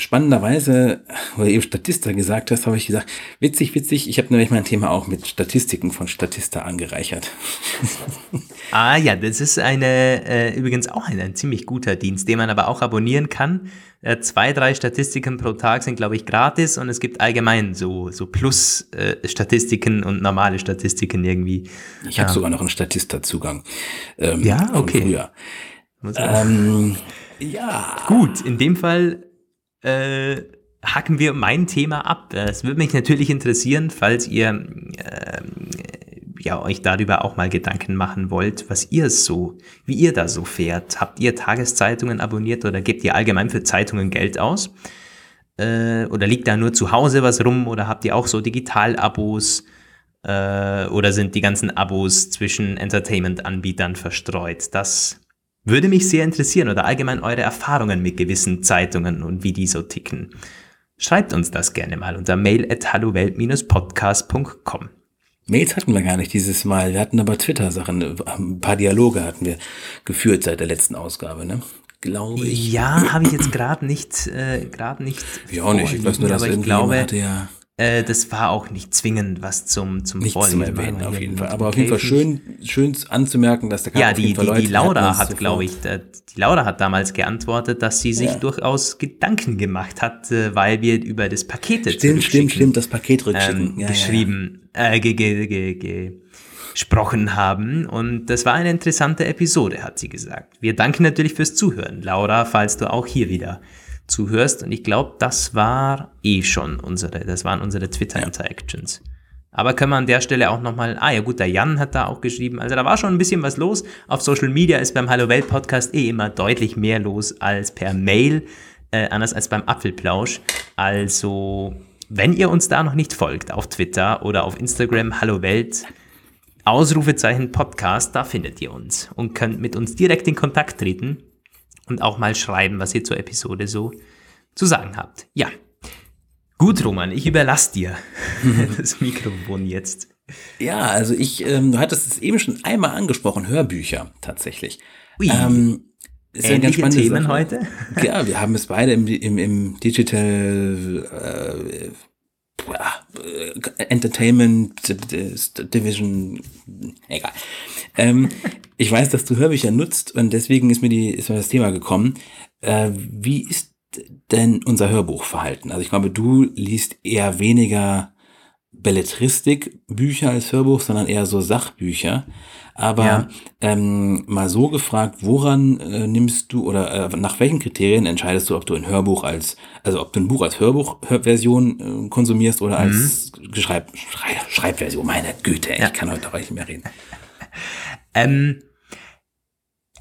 S1: spannenderweise, weil du eben Statista gesagt hast, habe ich gesagt, witzig, witzig, ich habe nämlich mein Thema auch mit Statistiken von Statista angereichert.
S2: ah ja, das ist eine, äh, übrigens auch ein, ein ziemlich guter Dienst, den man aber auch abonnieren kann. Äh, zwei, drei Statistiken pro Tag sind, glaube ich, gratis und es gibt allgemein so, so Plus-Statistiken äh, und normale Statistiken irgendwie.
S1: Ich habe ja. sogar noch einen Statista-Zugang.
S2: Ähm, ja, okay.
S1: Früher. Ähm, ja.
S2: Gut, in dem Fall äh, hacken wir mein Thema ab. Es würde mich natürlich interessieren, falls ihr äh, ja, euch darüber auch mal Gedanken machen wollt, was ihr so, wie ihr da so fährt. Habt ihr Tageszeitungen abonniert oder gebt ihr allgemein für Zeitungen Geld aus? Äh, oder liegt da nur zu Hause was rum oder habt ihr auch so Digital-Abos? Äh, oder sind die ganzen Abos zwischen Entertainment-Anbietern verstreut? Das würde mich sehr interessieren oder allgemein eure Erfahrungen mit gewissen Zeitungen und wie die so ticken. Schreibt uns das gerne mal unter mail at hallowelt-podcast.com.
S1: Mails hatten wir gar nicht dieses Mal. Wir hatten aber Twitter-Sachen, ein paar Dialoge hatten wir geführt seit der letzten Ausgabe, ne? Glaube ich.
S2: Ja, habe ich jetzt gerade nicht, äh, gerade nicht.
S1: Ich auch nicht. Ich weiß nur, dass
S2: ich glaube, hatte ja äh, das war auch nicht zwingend was zum, zum
S1: Nicht Vorlesen. zum Erwähnen, auf jeden Fall. Aber auf jeden Fall schön, schön anzumerken, dass der
S2: Ja, die, die, die Laura hat, glaube ich, die Laura hat damals geantwortet, dass sie sich ja. durchaus Gedanken gemacht hat, äh, weil wir über das Paket
S1: Stimmt, stimmt, stimmt, das Paket
S2: rückschicken. Ähm, ja, geschrieben, ja, Äh, ge, ge, ge, ge, gesprochen haben. Und das war eine interessante Episode, hat sie gesagt. Wir danken natürlich fürs Zuhören. Laura, falls du auch hier wieder zuhörst. Und ich glaube, das war eh schon unsere, das waren unsere Twitter-Interactions. Aber können wir an der Stelle auch nochmal, ah ja gut, der Jan hat da auch geschrieben, also da war schon ein bisschen was los. Auf Social Media ist beim Hallo Welt Podcast eh immer deutlich mehr los als per Mail, äh, anders als beim Apfelplausch. Also, wenn ihr uns da noch nicht folgt, auf Twitter oder auf Instagram, Hallo Welt, Ausrufezeichen Podcast, da findet ihr uns und könnt mit uns direkt in Kontakt treten und auch mal schreiben, was ihr zur Episode so zu sagen habt. Ja. Gut, Roman, ich überlasse dir das Mikrofon jetzt.
S1: Ja, also ich, ähm, du hattest es eben schon einmal angesprochen, Hörbücher tatsächlich. Ui. Ähm,
S2: ist Ähnliche ja Themen Sache. heute?
S1: Ja, wir haben es beide im, im, im Digital äh, Entertainment Division, egal. Ähm, ich weiß, dass du Hörbücher nutzt und deswegen ist mir, die, ist mir das Thema gekommen. Äh, wie ist denn unser Hörbuchverhalten? Also ich glaube, du liest eher weniger Belletristik-Bücher als Hörbuch, sondern eher so Sachbücher. Aber ja. ähm, mal so gefragt, woran äh, nimmst du oder äh, nach welchen Kriterien entscheidest du, ob du ein Hörbuch als, also ob du ein Buch als Hörbuchversion äh, konsumierst oder als mhm. Schreib, Schreib, Schreibversion? Meine Güte, ja. ich kann heute auch nicht mehr reden.
S2: Ähm,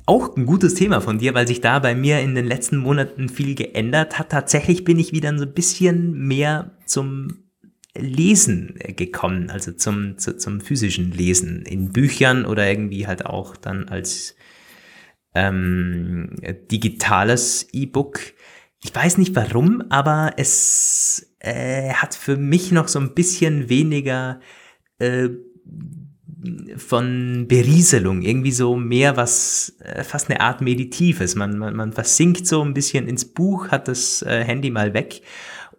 S2: auch ein gutes Thema von dir, weil sich da bei mir in den letzten Monaten viel geändert hat. Tatsächlich bin ich wieder so ein bisschen mehr zum Lesen gekommen, also zum, zu, zum physischen Lesen in Büchern oder irgendwie halt auch dann als ähm, digitales E-Book. Ich weiß nicht warum, aber es äh, hat für mich noch so ein bisschen weniger äh, von Berieselung, irgendwie so mehr was, äh, fast eine Art Meditives. Man, man, man versinkt so ein bisschen ins Buch, hat das äh, Handy mal weg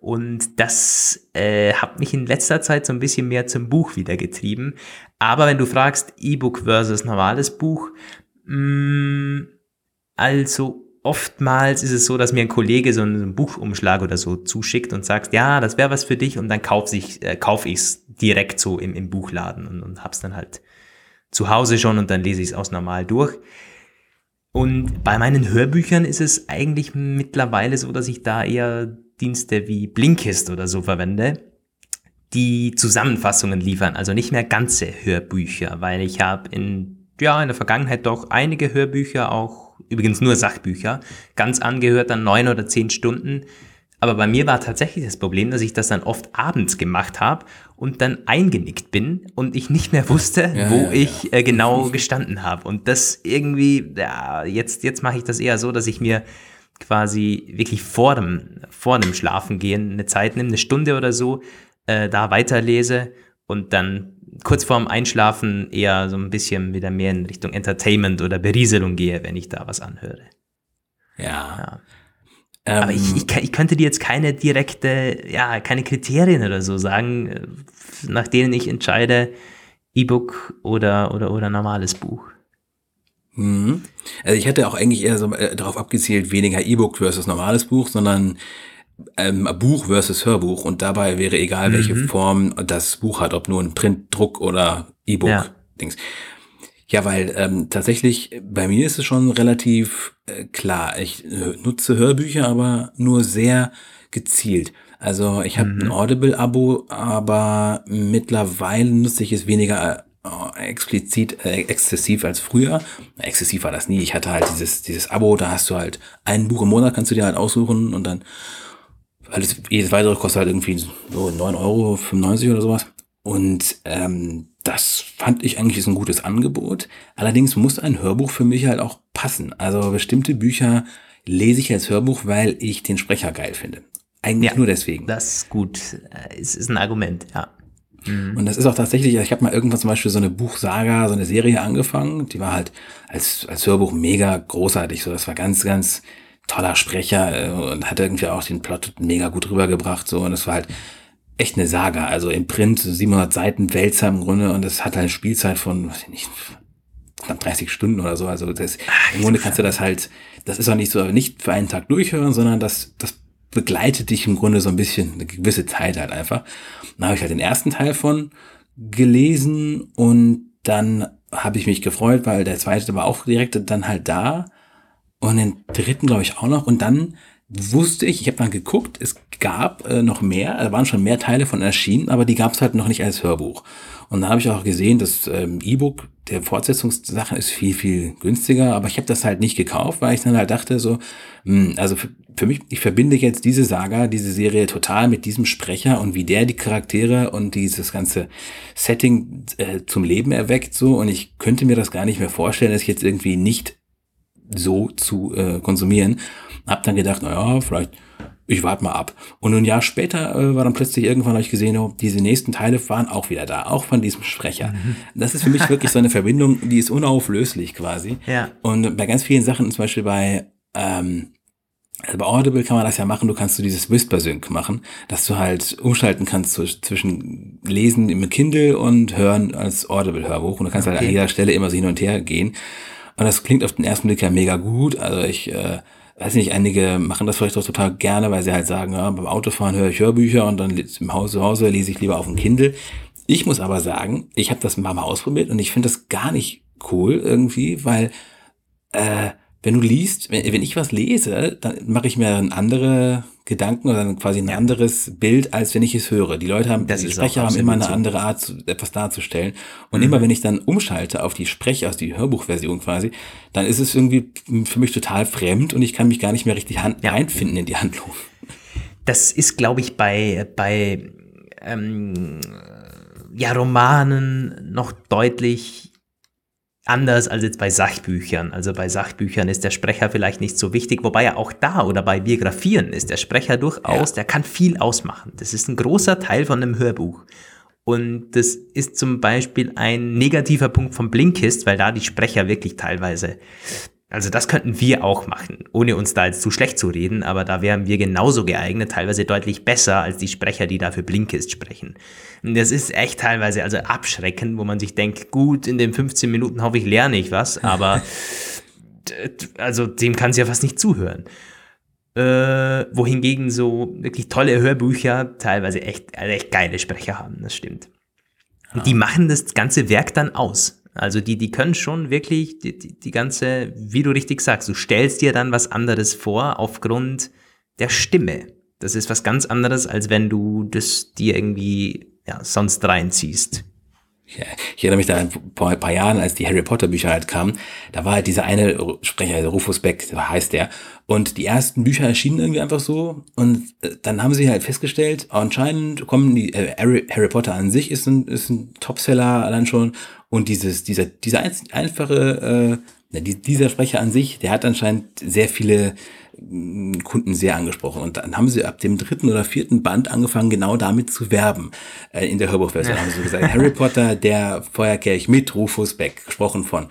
S2: und das äh, hat mich in letzter Zeit so ein bisschen mehr zum Buch wieder getrieben. Aber wenn du fragst, E-Book versus normales Buch, mh, mm, also oftmals ist es so, dass mir ein Kollege so einen Buchumschlag oder so zuschickt und sagt, ja, das wäre was für dich und dann kaufe ich äh, kauf direkt so im, im Buchladen und, und hab's dann halt zu Hause schon und dann lese ich es aus normal durch. Und bei meinen Hörbüchern ist es eigentlich mittlerweile so, dass ich da eher Dienste wie Blinkist oder so verwende, die Zusammenfassungen liefern, also nicht mehr ganze Hörbücher, weil ich habe in, ja, in der Vergangenheit doch einige Hörbücher, auch übrigens nur Sachbücher, ganz angehört an neun oder zehn Stunden. Aber bei mir war tatsächlich das Problem, dass ich das dann oft abends gemacht habe und dann eingenickt bin und ich nicht mehr wusste, ja, wo ja, ich. Äh, genau gestanden habe. Und das irgendwie, ja, jetzt, jetzt mache ich das eher so, dass ich mir quasi wirklich vor dem, vor dem Schlafengehen eine Zeit nehme, eine Stunde oder so, äh, da weiterlese und dann kurz vorm Einschlafen eher so ein bisschen wieder mehr in Richtung Entertainment oder Berieselung gehe, wenn ich da was anhöre.
S1: Ja. ja.
S2: Ähm, Aber ich, ich, ich, könnte dir jetzt keine direkte, ja, keine Kriterien oder so sagen, äh, nach denen ich entscheide, E-Book oder, oder, oder normales Buch.
S1: Mhm. Also ich hätte auch eigentlich eher so äh, darauf abgezielt, weniger E-Book versus normales Buch, sondern ähm, Buch versus Hörbuch und dabei wäre egal, welche mhm. Form das Buch hat, ob nur ein Printdruck oder E-Book-Dings. Ja. ja. weil ähm, tatsächlich bei mir ist es schon relativ äh, klar. Ich äh, nutze Hörbücher, aber nur sehr gezielt. Also ich habe mhm. ein Audible-Abo, aber mittlerweile nutze ich es weniger oh, explizit äh, exzessiv als früher. Exzessiv war das nie. Ich hatte halt dieses, dieses Abo, da hast du halt ein Buch im Monat, kannst du dir halt aussuchen und dann alles, jedes weitere kostet halt irgendwie so 9,95 Euro oder sowas. Und ähm, das fand ich eigentlich ist ein gutes Angebot. Allerdings muss ein Hörbuch für mich halt auch passen. Also bestimmte Bücher lese ich als Hörbuch, weil ich den Sprecher geil finde. Eigentlich ja, nur deswegen.
S2: Das ist gut. Es ist ein Argument, ja.
S1: Mhm. Und das ist auch tatsächlich, ich habe mal irgendwann zum Beispiel so eine Buchsaga, so eine Serie angefangen, die war halt als, als Hörbuch mega großartig. So, das war ganz, ganz toller Sprecher äh, und hat irgendwie auch den Plot mega gut rübergebracht. So, und das war halt echt eine Saga. Also im Print 700 Seiten Wälzer im Grunde und das hat halt eine Spielzeit von, weiß ich nicht, knapp 30 Stunden oder so. Also das, Ach, im Grunde kannst du das halt, das ist auch nicht so, nicht für einen Tag durchhören, sondern das, das begleitet dich im Grunde so ein bisschen, eine gewisse Zeit halt einfach. Dann habe ich halt den ersten Teil von gelesen und dann habe ich mich gefreut, weil der zweite war auch direkt dann halt da und den dritten glaube ich auch noch und dann wusste ich, ich habe dann geguckt, es gab äh, noch mehr, da waren schon mehr Teile von erschienen, aber die gab es halt noch nicht als Hörbuch. Und da habe ich auch gesehen, das ähm, E-Book der Fortsetzungssachen ist viel, viel günstiger, aber ich habe das halt nicht gekauft, weil ich dann halt dachte so, mh, hm, also für, für mich, ich verbinde jetzt diese Saga, diese Serie total mit diesem Sprecher und wie der die Charaktere und dieses ganze Setting äh, zum Leben erweckt so und ich könnte mir das gar nicht mehr vorstellen, dass ich jetzt irgendwie nicht so zu äh, konsumieren. Hab dann gedacht, naja, vielleicht ich warte mal ab. Und ein Jahr später äh, war dann plötzlich irgendwann habe ich gesehen, oh, diese nächsten Teile waren auch wieder da, auch von diesem Sprecher. Mhm. Das ist für mich wirklich so eine Verbindung, die ist unauflöslich quasi.
S2: Ja.
S1: Und bei ganz vielen Sachen, zum Beispiel bei ähm, also bei Audible kann man das ja machen, du kannst du dieses Whisper-Sync machen, dass du halt umschalten kannst zwischen Lesen im Kindle und Hören als Audible-Hörbuch. Und du kannst okay. halt an jeder Stelle immer so hin und her gehen. Und das klingt auf den ersten Blick ja mega gut. Also ich äh, weiß nicht, einige machen das vielleicht auch total gerne, weil sie halt sagen, ja, beim Autofahren höre ich Hörbücher und dann im Haus zu Hause lese ich lieber auf dem Kindle. Ich muss aber sagen, ich habe das mal mal ausprobiert und ich finde das gar nicht cool irgendwie, weil äh, wenn du liest, wenn, wenn ich was lese, dann mache ich mir dann andere Gedanken oder quasi ein anderes Bild, als wenn ich es höre. Die Leute haben,
S2: Das
S1: die Sprecher haben immer eine
S2: so.
S1: andere Art, etwas darzustellen. Und
S2: Mhm.
S1: immer wenn ich dann umschalte auf die Sprecher, aus die Hörbuchversion quasi, dann ist es irgendwie für mich total fremd und ich kann mich gar nicht mehr richtig
S2: Ja.
S1: reinfinden in die Handlung.
S2: Das ist, glaube ich, bei, bei ähm, ja, Romanen noch deutlich anders als jetzt bei Sachbüchern. Also bei Sachbüchern ist der Sprecher vielleicht nicht so wichtig, wobei ja auch da oder bei Biografien ist der Sprecher durchaus,
S1: Ja.
S2: der kann viel ausmachen. Das ist ein großer Teil von einem Hörbuch. Und das ist zum Beispiel ein negativer Punkt vom Blinkist, weil da die Sprecher wirklich teilweise also das könnten wir auch machen, ohne uns da jetzt zu schlecht zu reden, aber da wären wir genauso geeignet, teilweise deutlich besser als die Sprecher, die da für Blinkist sprechen. Und das ist echt teilweise also abschreckend, wo man sich denkt, gut, in den 15 Minuten hoffe ich lerne ich was, aber also dem kann es ja fast nicht zuhören. Äh, wohingegen so wirklich tolle Hörbücher teilweise echt, also echt geile Sprecher haben, das stimmt. Und die machen das ganze Werk dann aus. Also die, die können schon wirklich die, die, die ganze, wie du richtig sagst, du stellst dir dann was anderes vor aufgrund der Stimme. Das ist was ganz anderes, als wenn du das dir irgendwie ja, sonst reinziehst.
S1: Ja, ich erinnere mich da vor ein paar Jahren, als die Harry Potter Bücher halt kamen, da war halt dieser eine Sprecher, der Rufus Beck, heißt der. Und die ersten Bücher erschienen irgendwie einfach so. Und äh, dann haben sie halt festgestellt, anscheinend kommen die, äh, Harry, Harry Potter an sich ist ein, ist ein Topseller allein schon. Und dieses, dieser, dieser einfache, äh, ja, die, dieser Sprecher an sich, der hat anscheinend sehr viele mm, Kunden sehr angesprochen. Und dann haben sie ab dem dritten oder vierten Band angefangen, genau damit zu werben. Äh, in der Hörbuchversion haben sie gesagt, Harry Potter, der Feuerkelch mit Rufus Beck, gesprochen von.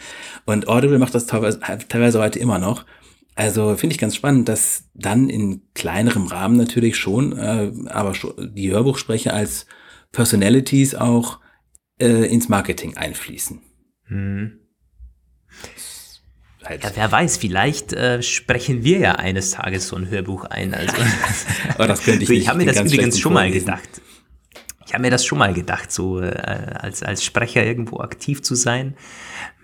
S1: Und Audible macht das teilweise, teilweise heute immer noch. Also finde ich ganz spannend, dass dann in kleinerem Rahmen natürlich schon, äh, aber schon die Hörbuchsprecher als Personalities auch äh, ins Marketing einfließen. Halt.
S2: Ja, wer weiß, vielleicht äh, sprechen wir ja eines Tages so ein Hörbuch ein. Also,
S1: Aber das könnte ich
S2: So,
S1: nicht.
S2: ich habe mir das übrigens schon mal gedacht. Ich habe mir das schon mal gedacht, so äh, als, als Sprecher irgendwo aktiv zu sein.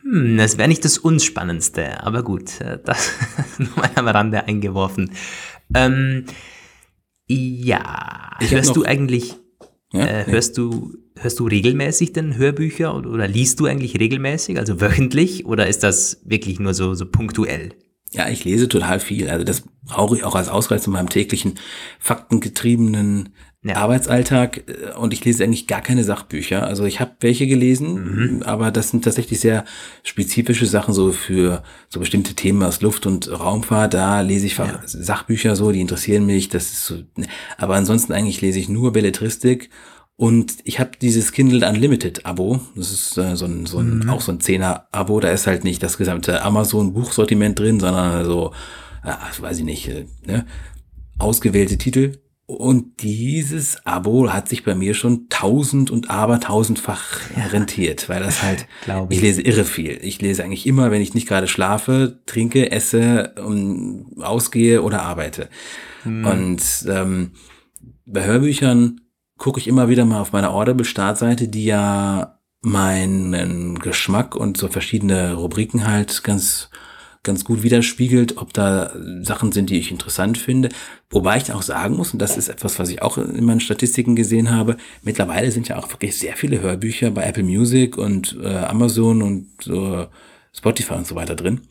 S2: Hm, das wäre nicht das Unspannendste, aber gut, äh, das nur mal am Rande eingeworfen. Ähm, ja,
S1: Ich
S2: hörst
S1: noch-
S2: du eigentlich,
S1: Ja?
S2: äh, hörst du, hörst du regelmäßig denn Hörbücher oder, oder liest du eigentlich regelmäßig, also wöchentlich, oder ist das wirklich nur so, so punktuell?
S1: Ja, ich lese total viel. Also das brauche ich auch als Ausgleich zu meinem täglichen faktengetriebenen
S2: Ja.
S1: Arbeitsalltag. Äh, Und ich lese eigentlich gar keine Sachbücher. Also ich habe welche gelesen, aber das sind tatsächlich sehr spezifische Sachen so für so bestimmte Themen aus Luft- und Raumfahrt. Da lese ich Fach- Sachbücher so, die interessieren mich. Das ist so. Aber ansonsten eigentlich lese ich nur Belletristik. Und ich habe dieses Kindle Unlimited Abo. Das ist äh, so ein, so ein auch so ein Zehner Abo. Da ist halt nicht das gesamte Amazon Buchsortiment drin, sondern so, ja, weiß ich nicht, äh, ne? ausgewählte Titel. Und dieses Abo hat sich bei mir schon tausend und aber tausendfach rentiert, weil das halt, ich
S2: ich.
S1: lese irre viel. Ich lese eigentlich immer, wenn ich nicht gerade schlafe, trinke, esse, um, ausgehe oder arbeite. Und ähm, bei Hörbüchern gucke ich immer wieder mal auf meiner Audible-Startseite, die ja meinen Geschmack und so verschiedene Rubriken halt ganz ganz gut widerspiegelt, ob da Sachen sind, die ich interessant finde. Wobei ich auch sagen muss, und das ist etwas, was ich auch in meinen Statistiken gesehen habe, mittlerweile sind ja auch wirklich sehr viele Hörbücher bei Apple Music und äh, Amazon und so Spotify und so weiter drin.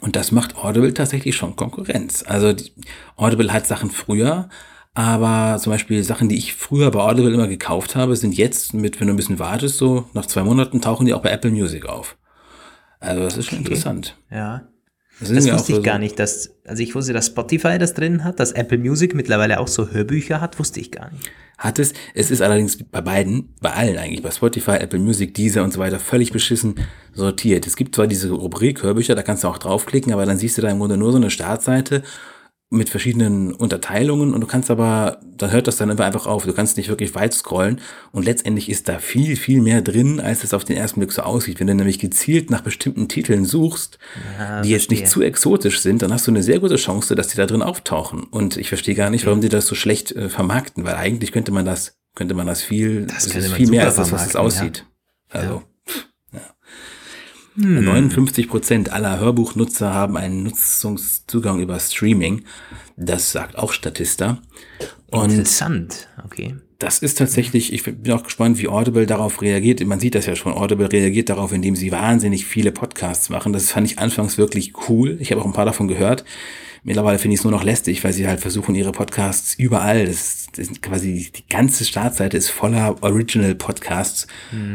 S1: Und das macht Audible tatsächlich schon Konkurrenz. Also die, Audible hat Sachen früher, aber zum Beispiel Sachen, die ich früher bei Audible immer gekauft habe, sind jetzt mit, wenn du ein bisschen wartest, so nach zwei Monaten tauchen die auch bei Apple Music auf. Also das ist schon interessant.
S2: Ja. Das
S1: ja
S2: wusste ich
S1: so-
S2: gar nicht, dass, also ich wusste, dass Spotify das drin hat, dass Apple Music mittlerweile auch so Hörbücher hat, wusste ich gar nicht.
S1: Hat es. Es ist allerdings bei beiden, bei allen eigentlich, bei Spotify, Apple Music, Deezer und so weiter, völlig beschissen sortiert. Es gibt zwar diese Rubrik Hörbücher, da kannst du auch draufklicken, aber dann siehst du da im Grunde nur so eine Startseite mit verschiedenen Unterteilungen und du kannst aber, dann hört das dann einfach auf. Du kannst nicht wirklich weit scrollen und letztendlich ist da viel, viel mehr drin, als es auf den ersten Blick so aussieht. Wenn du nämlich gezielt nach bestimmten Titeln suchst, die jetzt nicht zu exotisch sind, dann hast du eine sehr gute Chance, dass die da drin auftauchen. Und ich verstehe gar nicht, warum die das so schlecht äh, vermarkten, weil eigentlich könnte man das, könnte man das viel, das,
S2: könnte
S1: ist viel mehr als das, was es aussieht. Also, 59 Prozent aller Hörbuchnutzer haben einen Nutzungszugang über Streaming. Das sagt auch Statista. Und
S2: Interessant, okay.
S1: das ist tatsächlich, ich bin auch gespannt, wie Audible darauf reagiert. Man sieht das ja schon. Audible reagiert darauf, indem sie wahnsinnig viele Podcasts machen. Das fand ich anfangs wirklich cool. Ich habe auch ein paar davon gehört. Mittlerweile finde ich es nur noch lästig, weil sie halt versuchen, ihre Podcasts überall, das, das ist quasi die ganze Startseite ist voller Original Podcasts.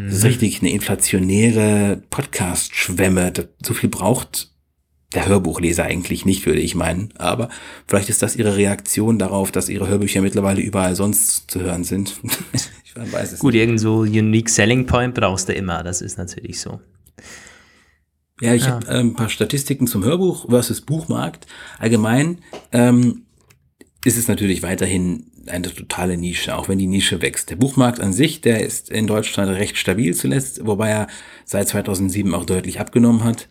S1: Das ist richtig eine inflationäre Podcast-Schwemme. So viel braucht der Hörbuchleser eigentlich nicht, würde ich meinen. Aber vielleicht ist das ihre Reaktion darauf, dass ihre Hörbücher mittlerweile überall sonst zu hören sind. ich weiß es
S2: Gut, irgend so Unique Selling Point brauchst du immer, das ist natürlich so.
S1: Ja, ich habe äh, ein paar Statistiken zum Hörbuch versus Buchmarkt. Allgemein ähm, ist es natürlich weiterhin eine totale Nische, auch wenn die Nische wächst. Der Buchmarkt an sich, der ist in Deutschland recht stabil zuletzt, wobei er seit 2007 auch deutlich abgenommen hat.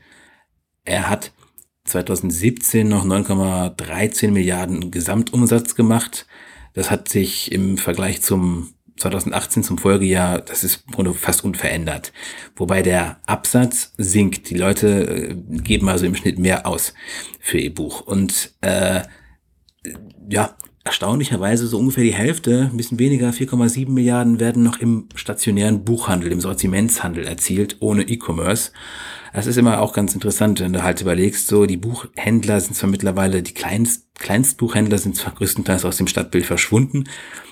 S1: Er hat 2017 noch 9,13 Milliarden Gesamtumsatz gemacht. Das hat sich im Vergleich zum 2018 zum Folgejahr, das ist fast unverändert. Wobei der Absatz sinkt. Die Leute äh, geben also im Schnitt mehr aus für ihr Buch. Und äh, ja, erstaunlicherweise so ungefähr die Hälfte, ein bisschen weniger, 4,7 Milliarden werden noch im stationären Buchhandel, im Sortimentshandel erzielt, ohne E-Commerce. Das ist immer auch ganz interessant, wenn du halt überlegst, so die Buchhändler sind zwar mittlerweile, die Kleinst, Kleinstbuchhändler sind zwar größtenteils aus dem Stadtbild verschwunden,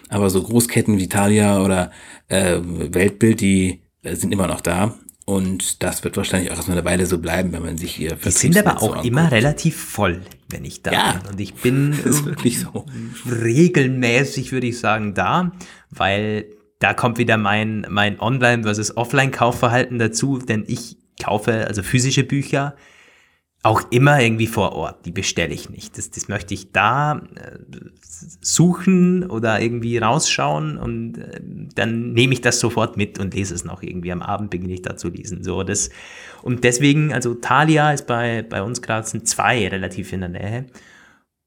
S1: aber so Großketten wie Thalia oder äh, Weltbild, die äh, sind immer noch da. Und das wird wahrscheinlich auch erstmal eine Weile so bleiben, wenn man sich ihr
S2: Die sind aber auch immer
S1: anguckt.
S2: relativ voll, wenn ich da
S1: Ja.
S2: bin. Und ich bin
S1: wirklich so.
S2: regelmäßig, würde ich sagen, da, weil da kommt wieder mein, mein Online- versus Offline-Kaufverhalten dazu, denn ich kaufe also physische Bücher auch immer irgendwie vor Ort. Die bestelle ich nicht. Das, das möchte ich da äh, suchen oder irgendwie rausschauen und äh, dann nehme ich das sofort mit und lese es noch irgendwie. Am Abend beginne ich da zu lesen. So, das, und deswegen, also Thalia ist bei, bei uns gerade sind zwei relativ in der Nähe.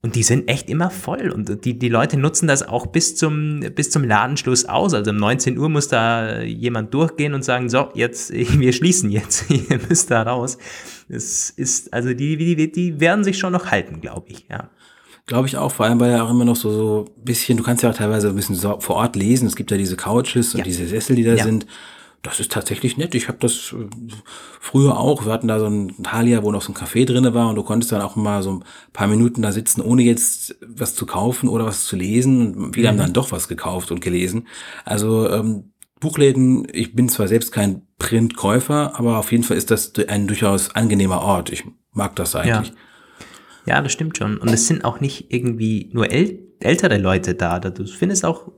S2: Und die sind echt immer voll und die, die Leute nutzen das auch bis zum, bis zum Ladenschluss aus. Also um 19 Uhr muss da jemand durchgehen und sagen, so, jetzt, wir schließen jetzt, ihr müsst da raus. Das ist, also die, die, die werden sich schon noch halten, glaube ich, ja.
S1: Glaube ich auch, vor allem weil ja auch immer noch so, so ein bisschen, du kannst ja auch teilweise ein bisschen so vor Ort lesen. Es gibt ja diese Couches und
S2: Ja.
S1: diese Sessel, die da
S2: Ja.
S1: sind. Das ist tatsächlich nett. Ich habe das äh, früher auch. Wir hatten da so ein Thalia, wo noch so ein Café drinne war und du konntest dann auch mal so ein paar Minuten da sitzen, ohne jetzt was zu kaufen oder was zu lesen. Und viele haben dann doch was gekauft und gelesen. Also ähm, Buchläden, ich bin zwar selbst kein Printkäufer, aber auf jeden Fall ist das ein durchaus angenehmer Ort. Ich mag das eigentlich.
S2: Ja, das stimmt schon. Und es sind auch nicht irgendwie nur äl ältere Leute da. Du findest auch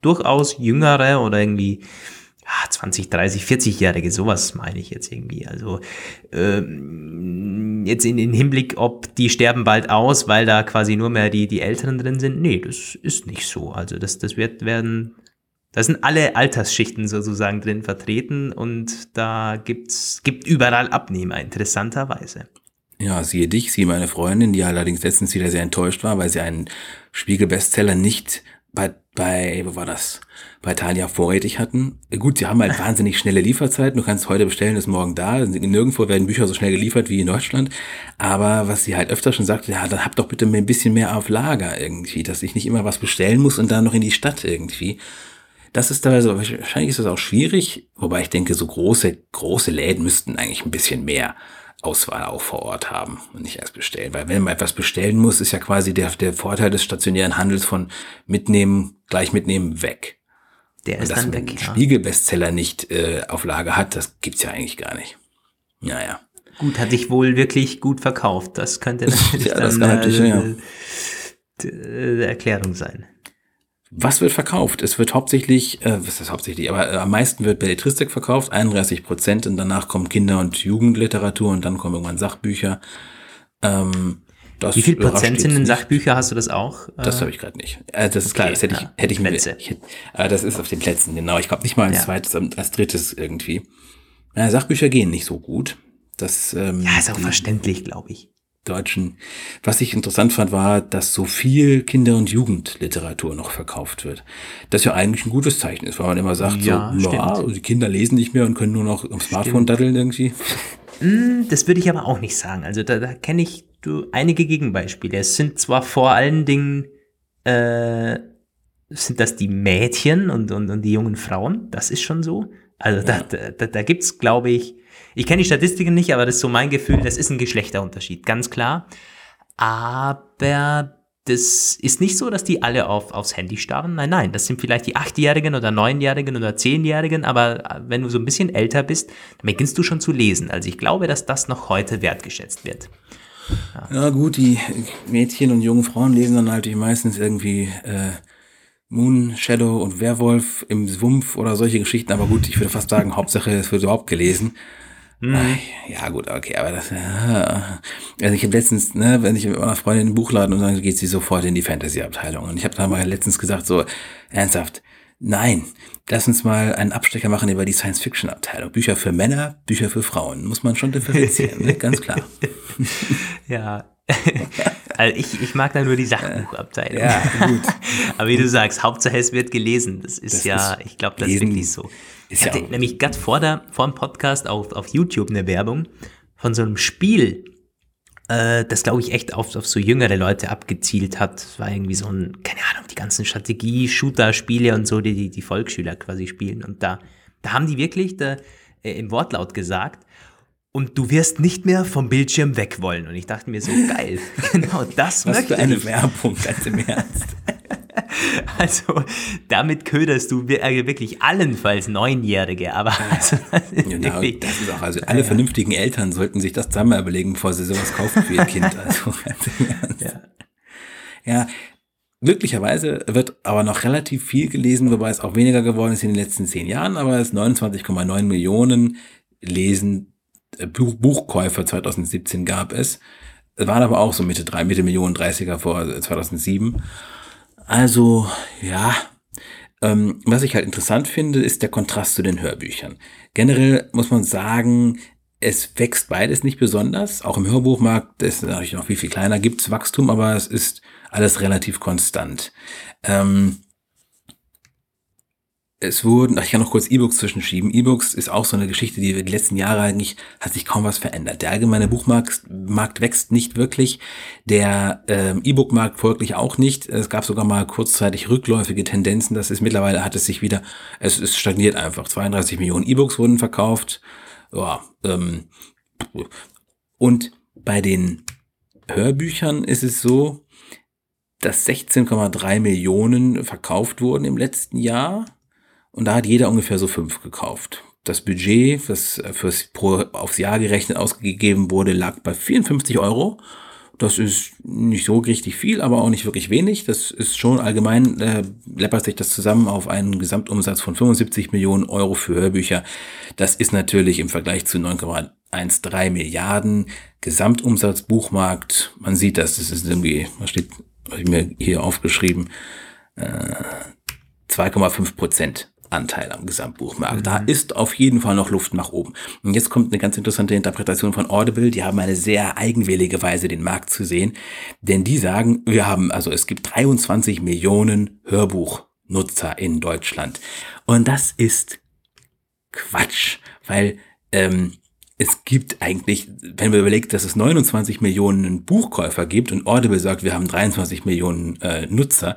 S2: durchaus jüngere oder irgendwie 20, 30, 40-Jährige, sowas meine ich jetzt irgendwie. Also ähm, jetzt in den Hinblick, ob die sterben bald aus, weil da quasi nur mehr die, die Älteren drin sind. Nee, das ist nicht so. Also das, das wird werden, da sind alle Altersschichten sozusagen drin vertreten und da gibt's, gibt überall Abnehmer, interessanterweise.
S1: Ja, siehe dich, siehe meine Freundin, die allerdings letztens wieder sehr enttäuscht war, weil sie einen Spiegel-Bestseller nicht bei, bei, wo war das? Bei Thalia vorrätig hatten. Gut, sie haben halt wahnsinnig schnelle Lieferzeiten. Du kannst heute bestellen, ist morgen da. Nirgendwo werden Bücher so schnell geliefert wie in Deutschland. Aber was sie halt öfter schon sagte, ja, dann habt doch bitte ein bisschen mehr auf Lager irgendwie, dass ich nicht immer was bestellen muss und dann noch in die Stadt irgendwie. Das ist teilweise, wahrscheinlich ist das auch schwierig, wobei ich denke, so große, große Läden müssten eigentlich ein bisschen mehr Auswahl auch vor Ort haben und nicht erst bestellen. Weil wenn man etwas bestellen muss, ist ja quasi der, der Vorteil des stationären Handels von mitnehmen, gleich mitnehmen, weg.
S2: Der ist dann weg. ja.
S1: Spiegel-Bestseller nicht äh, auf Lager hat, das gibt's ja eigentlich gar nicht. Naja.
S2: Gut, hat sich wohl wirklich gut verkauft. Das könnte natürlich
S1: Ja, das
S2: dann
S1: natürlich,
S2: äh,
S1: ja.
S2: äh, Erklärung sein.
S1: Was wird verkauft? Es wird hauptsächlich, äh, was ist das hauptsächlich, aber äh, am meisten wird Belletristik verkauft, 31 Prozent, und danach kommen Kinder- und Jugendliteratur und dann kommen irgendwann Sachbücher. Ähm, das
S2: Wie viel Prozent sind in. Sachbücher? Hast du das auch?
S1: Das
S2: Äh,
S1: habe ich gerade nicht. Äh, das ist klar,
S2: okay,
S1: das hätte ich,
S2: ja,
S1: hätte ich mir. Ich, äh, das ist auf den Plätzen, genau. Ich glaube nicht mal als
S2: Ja.
S1: zweites, als drittes irgendwie. Äh, Sachbücher gehen nicht so gut. Das, ähm,
S2: ja, ist auch verständlich, glaube ich.
S1: deutschen. Was ich interessant fand, war, dass so viel Kinder- und Jugendliteratur noch verkauft wird. Das ja eigentlich ein gutes Zeichen ist, weil man immer sagt,
S2: Ja,
S1: so,
S2: stimmt.
S1: na, die Kinder lesen nicht mehr und können nur noch am Smartphone
S2: Stimmt.
S1: daddeln irgendwie.
S2: Hm, das würde ich aber auch nicht sagen. Also da, da kenne ich du, einige Gegenbeispiele. Es sind zwar vor allen Dingen, äh, sind das die Mädchen und, und, und die jungen Frauen, das ist schon so. Also da, da, da gibt es, glaube ich, ich kenne die Statistiken nicht, aber das ist so mein Gefühl, das ist ein Geschlechterunterschied, ganz klar. Aber das ist nicht so, dass die alle auf, aufs Handy starren. Nein, nein, das sind vielleicht die Achtjährigen oder Neunjährigen oder Zehnjährigen, aber wenn du so ein bisschen älter bist, dann beginnst du schon zu lesen. Also ich glaube, dass das noch heute wertgeschätzt wird.
S1: Ja. ja gut, die Mädchen und jungen Frauen lesen dann halt meistens irgendwie äh, Moon, Shadow und Werwolf im Sumpf oder solche Geschichten. Aber gut, ich würde fast sagen, Hauptsache es wird überhaupt gelesen. Mhm. Ja, gut, okay, aber das, ja. also ich habe letztens, ne, wenn ich mit meiner Freundin in den Buchladen und dann geht sie sofort in die Fantasy-Abteilung. Und ich habe dann mal letztens gesagt, so, ernsthaft, nein, lass uns mal einen Abstecher machen über die Science-Fiction-Abteilung. Bücher für Männer, Bücher für Frauen. Muss man schon differenzieren, ne? ganz klar.
S2: ja, also ich, ich mag da nur die Sachbuchabteilung. Ja, gut. Aber wie du sagst, Hauptsache es wird gelesen. Das ist das ja, ist ich glaube, das ist wirklich so. Ist ich hatte ja nämlich gerade vor, der, vor dem Podcast auf, auf YouTube eine Werbung von so einem Spiel, äh, das glaube ich echt auf, auf so jüngere Leute abgezielt hat. Es war irgendwie so ein, keine Ahnung, die ganzen Strategie-Shooter-Spiele und so, die, die die Volksschüler quasi spielen. Und da, da haben die wirklich da, äh, im Wortlaut gesagt, und du wirst nicht mehr vom Bildschirm weg wollen. Und ich dachte mir so, geil, genau das
S1: Was möchte für eine ich. Werbung, ganz im Ernst.
S2: Also damit köderst du äh, wirklich allenfalls Neunjährige, aber also,
S1: das, ist genau, das ist auch, also alle ja, vernünftigen Eltern sollten sich das zusammen überlegen, bevor sie sowas kaufen für ihr Kind. Also. Ja. ja, Glücklicherweise wird aber noch relativ viel gelesen, wobei es auch weniger geworden ist in den letzten zehn Jahren, aber es 29,9 Millionen lesen äh, Buch Buchkäufer 2017 gab es. Es waren aber auch so Mitte drei, Mitte Millionen 30er vor 2007. Also, ja. Ähm, was ich halt interessant finde, ist der Kontrast zu den Hörbüchern. Generell muss man sagen, es wächst beides nicht besonders. Auch im Hörbuchmarkt ist natürlich noch viel, viel kleiner, gibt's Wachstum, aber es ist alles relativ konstant. Ähm, es wurden, ich kann noch kurz E-Books zwischenschieben. E-Books ist auch so eine Geschichte, die die letzten Jahre eigentlich hat sich kaum was verändert. Der allgemeine Buchmarkt Markt wächst nicht wirklich, der ähm, E-Book-Markt folglich auch nicht. Es gab sogar mal kurzzeitig rückläufige Tendenzen. Das ist mittlerweile hat es sich wieder, es, es stagniert einfach. 32 Millionen E-Books wurden verkauft. Ja, ähm, und bei den Hörbüchern ist es so, dass 16,3 Millionen verkauft wurden im letzten Jahr und da hat jeder ungefähr so fünf gekauft. Das Budget, das fürs pro, aufs Jahr gerechnet ausgegeben wurde, lag bei 54 Euro. Das ist nicht so richtig viel, aber auch nicht wirklich wenig. Das ist schon allgemein, äh, läppert sich das zusammen auf einen Gesamtumsatz von 75 Millionen Euro für Hörbücher. Das ist natürlich im Vergleich zu 9,13 Milliarden Gesamtumsatz Buchmarkt. Man sieht das, das ist irgendwie, was steht, was ich mir hier aufgeschrieben, äh, 2,5 Prozent Anteil am Gesamtbuchmarkt. Mhm. Da ist auf jeden Fall noch Luft nach oben. Und jetzt kommt eine ganz interessante Interpretation von Audible. Die haben eine sehr eigenwillige Weise, den Markt zu sehen. Denn die sagen, wir haben, also es gibt 23 Millionen Hörbuchnutzer in Deutschland. Und das ist Quatsch, weil ähm, es gibt eigentlich, wenn man überlegt, dass es 29 Millionen Buchkäufer gibt und Audible sagt, wir haben 23 Millionen äh, Nutzer,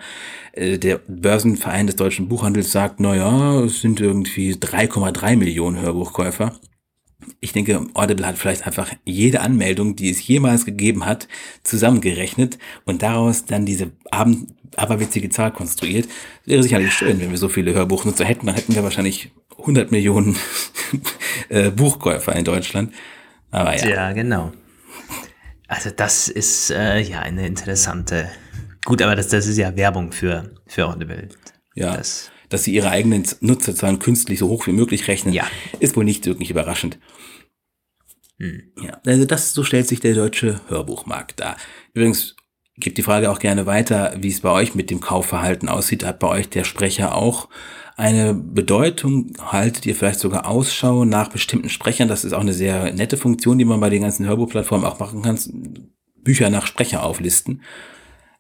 S1: äh, der Börsenverein des deutschen Buchhandels sagt, na ja, es sind irgendwie 3,3 Millionen Hörbuchkäufer. Ich denke, Audible hat vielleicht einfach jede Anmeldung, die es jemals gegeben hat, zusammengerechnet und daraus dann diese Abend aberwitzige Zahl konstruiert. Wäre sicherlich schön, wenn wir so viele Hörbuchnutzer hätten, dann hätten wir wahrscheinlich 100 Millionen äh, Buchkäufer in Deutschland. Aber ja.
S2: Ja, genau. Also das ist äh, ja eine interessante. Gut, aber das, das ist ja Werbung für, für Audible.
S1: Ja. Das, dass sie ihre eigenen Nutzerzahlen künstlich so hoch wie möglich rechnen, ja. ist wohl nicht wirklich überraschend. Hm. Ja, also das, so stellt sich der deutsche Hörbuchmarkt dar. Übrigens, gibt die Frage auch gerne weiter, wie es bei euch mit dem Kaufverhalten aussieht. Hat bei euch der Sprecher auch eine Bedeutung? Haltet ihr vielleicht sogar Ausschau nach bestimmten Sprechern? Das ist auch eine sehr nette Funktion, die man bei den ganzen Hörbuchplattformen auch machen kann. Bücher nach Sprecher auflisten.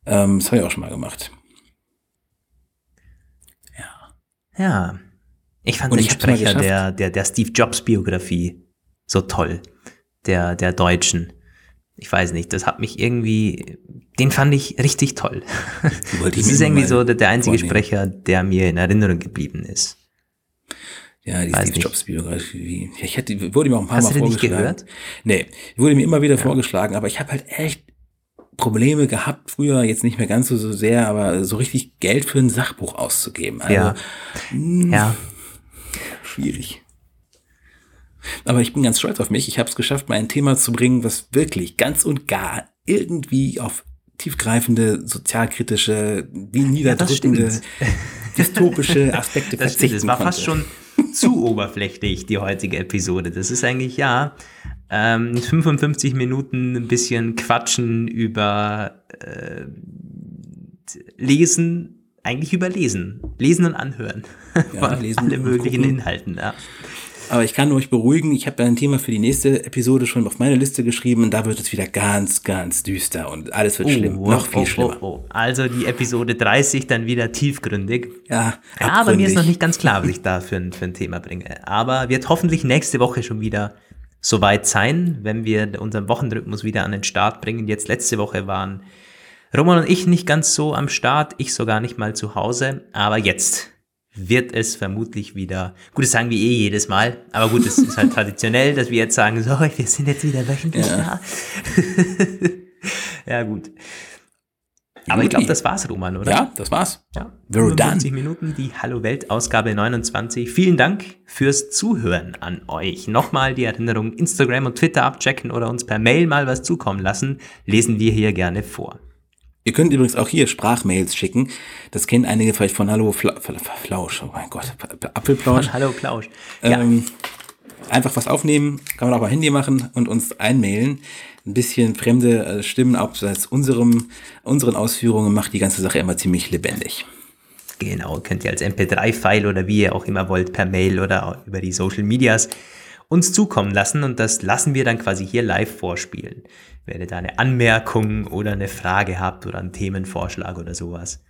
S1: Ähm, das habe ich auch schon mal gemacht.
S2: Ja. Ja. Ich fand Und den ich Sprecher der, der, der Steve Jobs Biografie so toll. der, der Deutschen. Ich weiß nicht, das hat mich irgendwie, den fand ich richtig toll. Das ist irgendwie so der, der einzige
S1: vornehmen.
S2: Sprecher, der mir in Erinnerung geblieben ist.
S1: Ja, die
S2: Weiß
S1: Steve
S2: nicht.
S1: Jobs Biografie. Ja, Ich hätte, wurde mir auch ein paar
S2: Hast
S1: Mal
S2: du die nicht
S1: vorgeschlagen.
S2: gehört?
S1: Nee, wurde mir immer wieder vorgeschlagen, aber ich habe halt echt Probleme gehabt, früher jetzt nicht mehr ganz so, so sehr, aber so richtig Geld für ein Sachbuch auszugeben. Also,
S2: Ja.
S1: mh,
S2: Ja,
S1: schwierig. Aber ich bin ganz stolz auf mich. Ich habe es geschafft, mal ein Thema zu bringen, was wirklich ganz und gar irgendwie auf tiefgreifende, sozialkritische, wie niederdrückende,
S2: stimmt.
S1: dystopische Aspekte
S2: das stimmt.
S1: verzichten
S2: Es war
S1: konnte.
S2: fast schon zu oberflächlich, die heutige Episode. Das ist eigentlich, ja, ähm, 55 Minuten ein bisschen quatschen über äh, Lesen, eigentlich über Lesen. Lesen und Anhören.
S1: Ja,
S2: Von
S1: lesen
S2: alle
S1: und
S2: möglichen
S1: gucken.
S2: Inhalten. Ja.
S1: Aber ich kann euch beruhigen, ich habe da ein Thema für die nächste Episode schon auf meine Liste geschrieben und da wird es wieder ganz, ganz düster und alles wird schlimm. Noch viel
S2: oh,
S1: schlimmer.
S2: Oh, oh. Also die Episode 30 dann wieder tiefgründig.
S1: Ja,
S2: Ja, aber mir ist
S1: abgründig.
S2: noch nicht ganz klar, was ich da für ein, für ein Thema bringe. Aber wird hoffentlich nächste Woche schon wieder soweit sein, wenn wir unseren Wochenrhythmus wieder an den Start bringen. Jetzt letzte Woche waren Roman und ich nicht ganz so am Start, ich sogar nicht mal zu Hause, aber jetzt wird es vermutlich wieder, gut, das sagen wir eh jedes Mal, aber gut, es ist halt traditionell, dass wir jetzt sagen, so, wir sind jetzt wieder wöchentlich
S1: Ja.
S2: da. ja, gut. Aber ich glaube, das war's, Roman, oder?
S1: Ja, das war's.
S2: Ja,
S1: We're
S2: 55
S1: done.
S2: Minuten, die Hallo Welt Ausgabe 29. Vielen Dank fürs Zuhören an euch. Nochmal die Erinnerung, Instagram und Twitter abchecken oder uns per Mail mal was zukommen lassen, lesen wir hier gerne vor.
S1: Ihr könnt übrigens auch hier Sprachmails schicken. Das kennen einige vielleicht von Hallo Fla Fla Flausch. Oh mein Gott, Apfelplausch.
S2: Hallo Plausch. Ja,
S1: Ähm, einfach was aufnehmen, kann man auch mal Handy machen und uns einmailen. Ein bisschen fremde äh, Stimmen abseits unserem, unseren Ausführungen macht die ganze Sache immer ziemlich lebendig.
S2: genau, könnt ihr als MP3-File oder wie ihr auch immer wollt, per Mail oder über die Social Medias uns zukommen lassen und das lassen wir dann quasi hier live vorspielen. Wenn ihr da eine Anmerkung oder eine Frage habt oder einen Themenvorschlag oder sowas.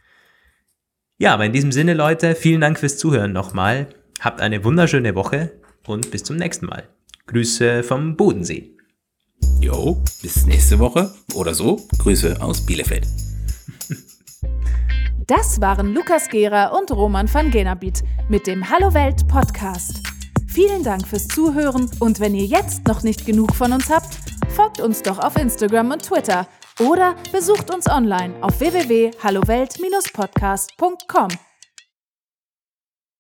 S2: Ja, aber in diesem Sinne, Leute, vielen Dank fürs Zuhören nochmal. Habt eine wunderschöne Woche und bis zum nächsten Mal. Grüße vom Bodensee.
S1: Jo, bis nächste Woche oder so. Grüße aus Bielefeld.
S3: Das waren Lukas Gera und Roman van Genabit mit dem Hallo Welt Podcast. Vielen Dank fürs Zuhören und wenn ihr jetzt noch nicht genug von uns habt, folgt uns doch auf Instagram und Twitter oder besucht uns online auf www.hallowelt-podcast.com.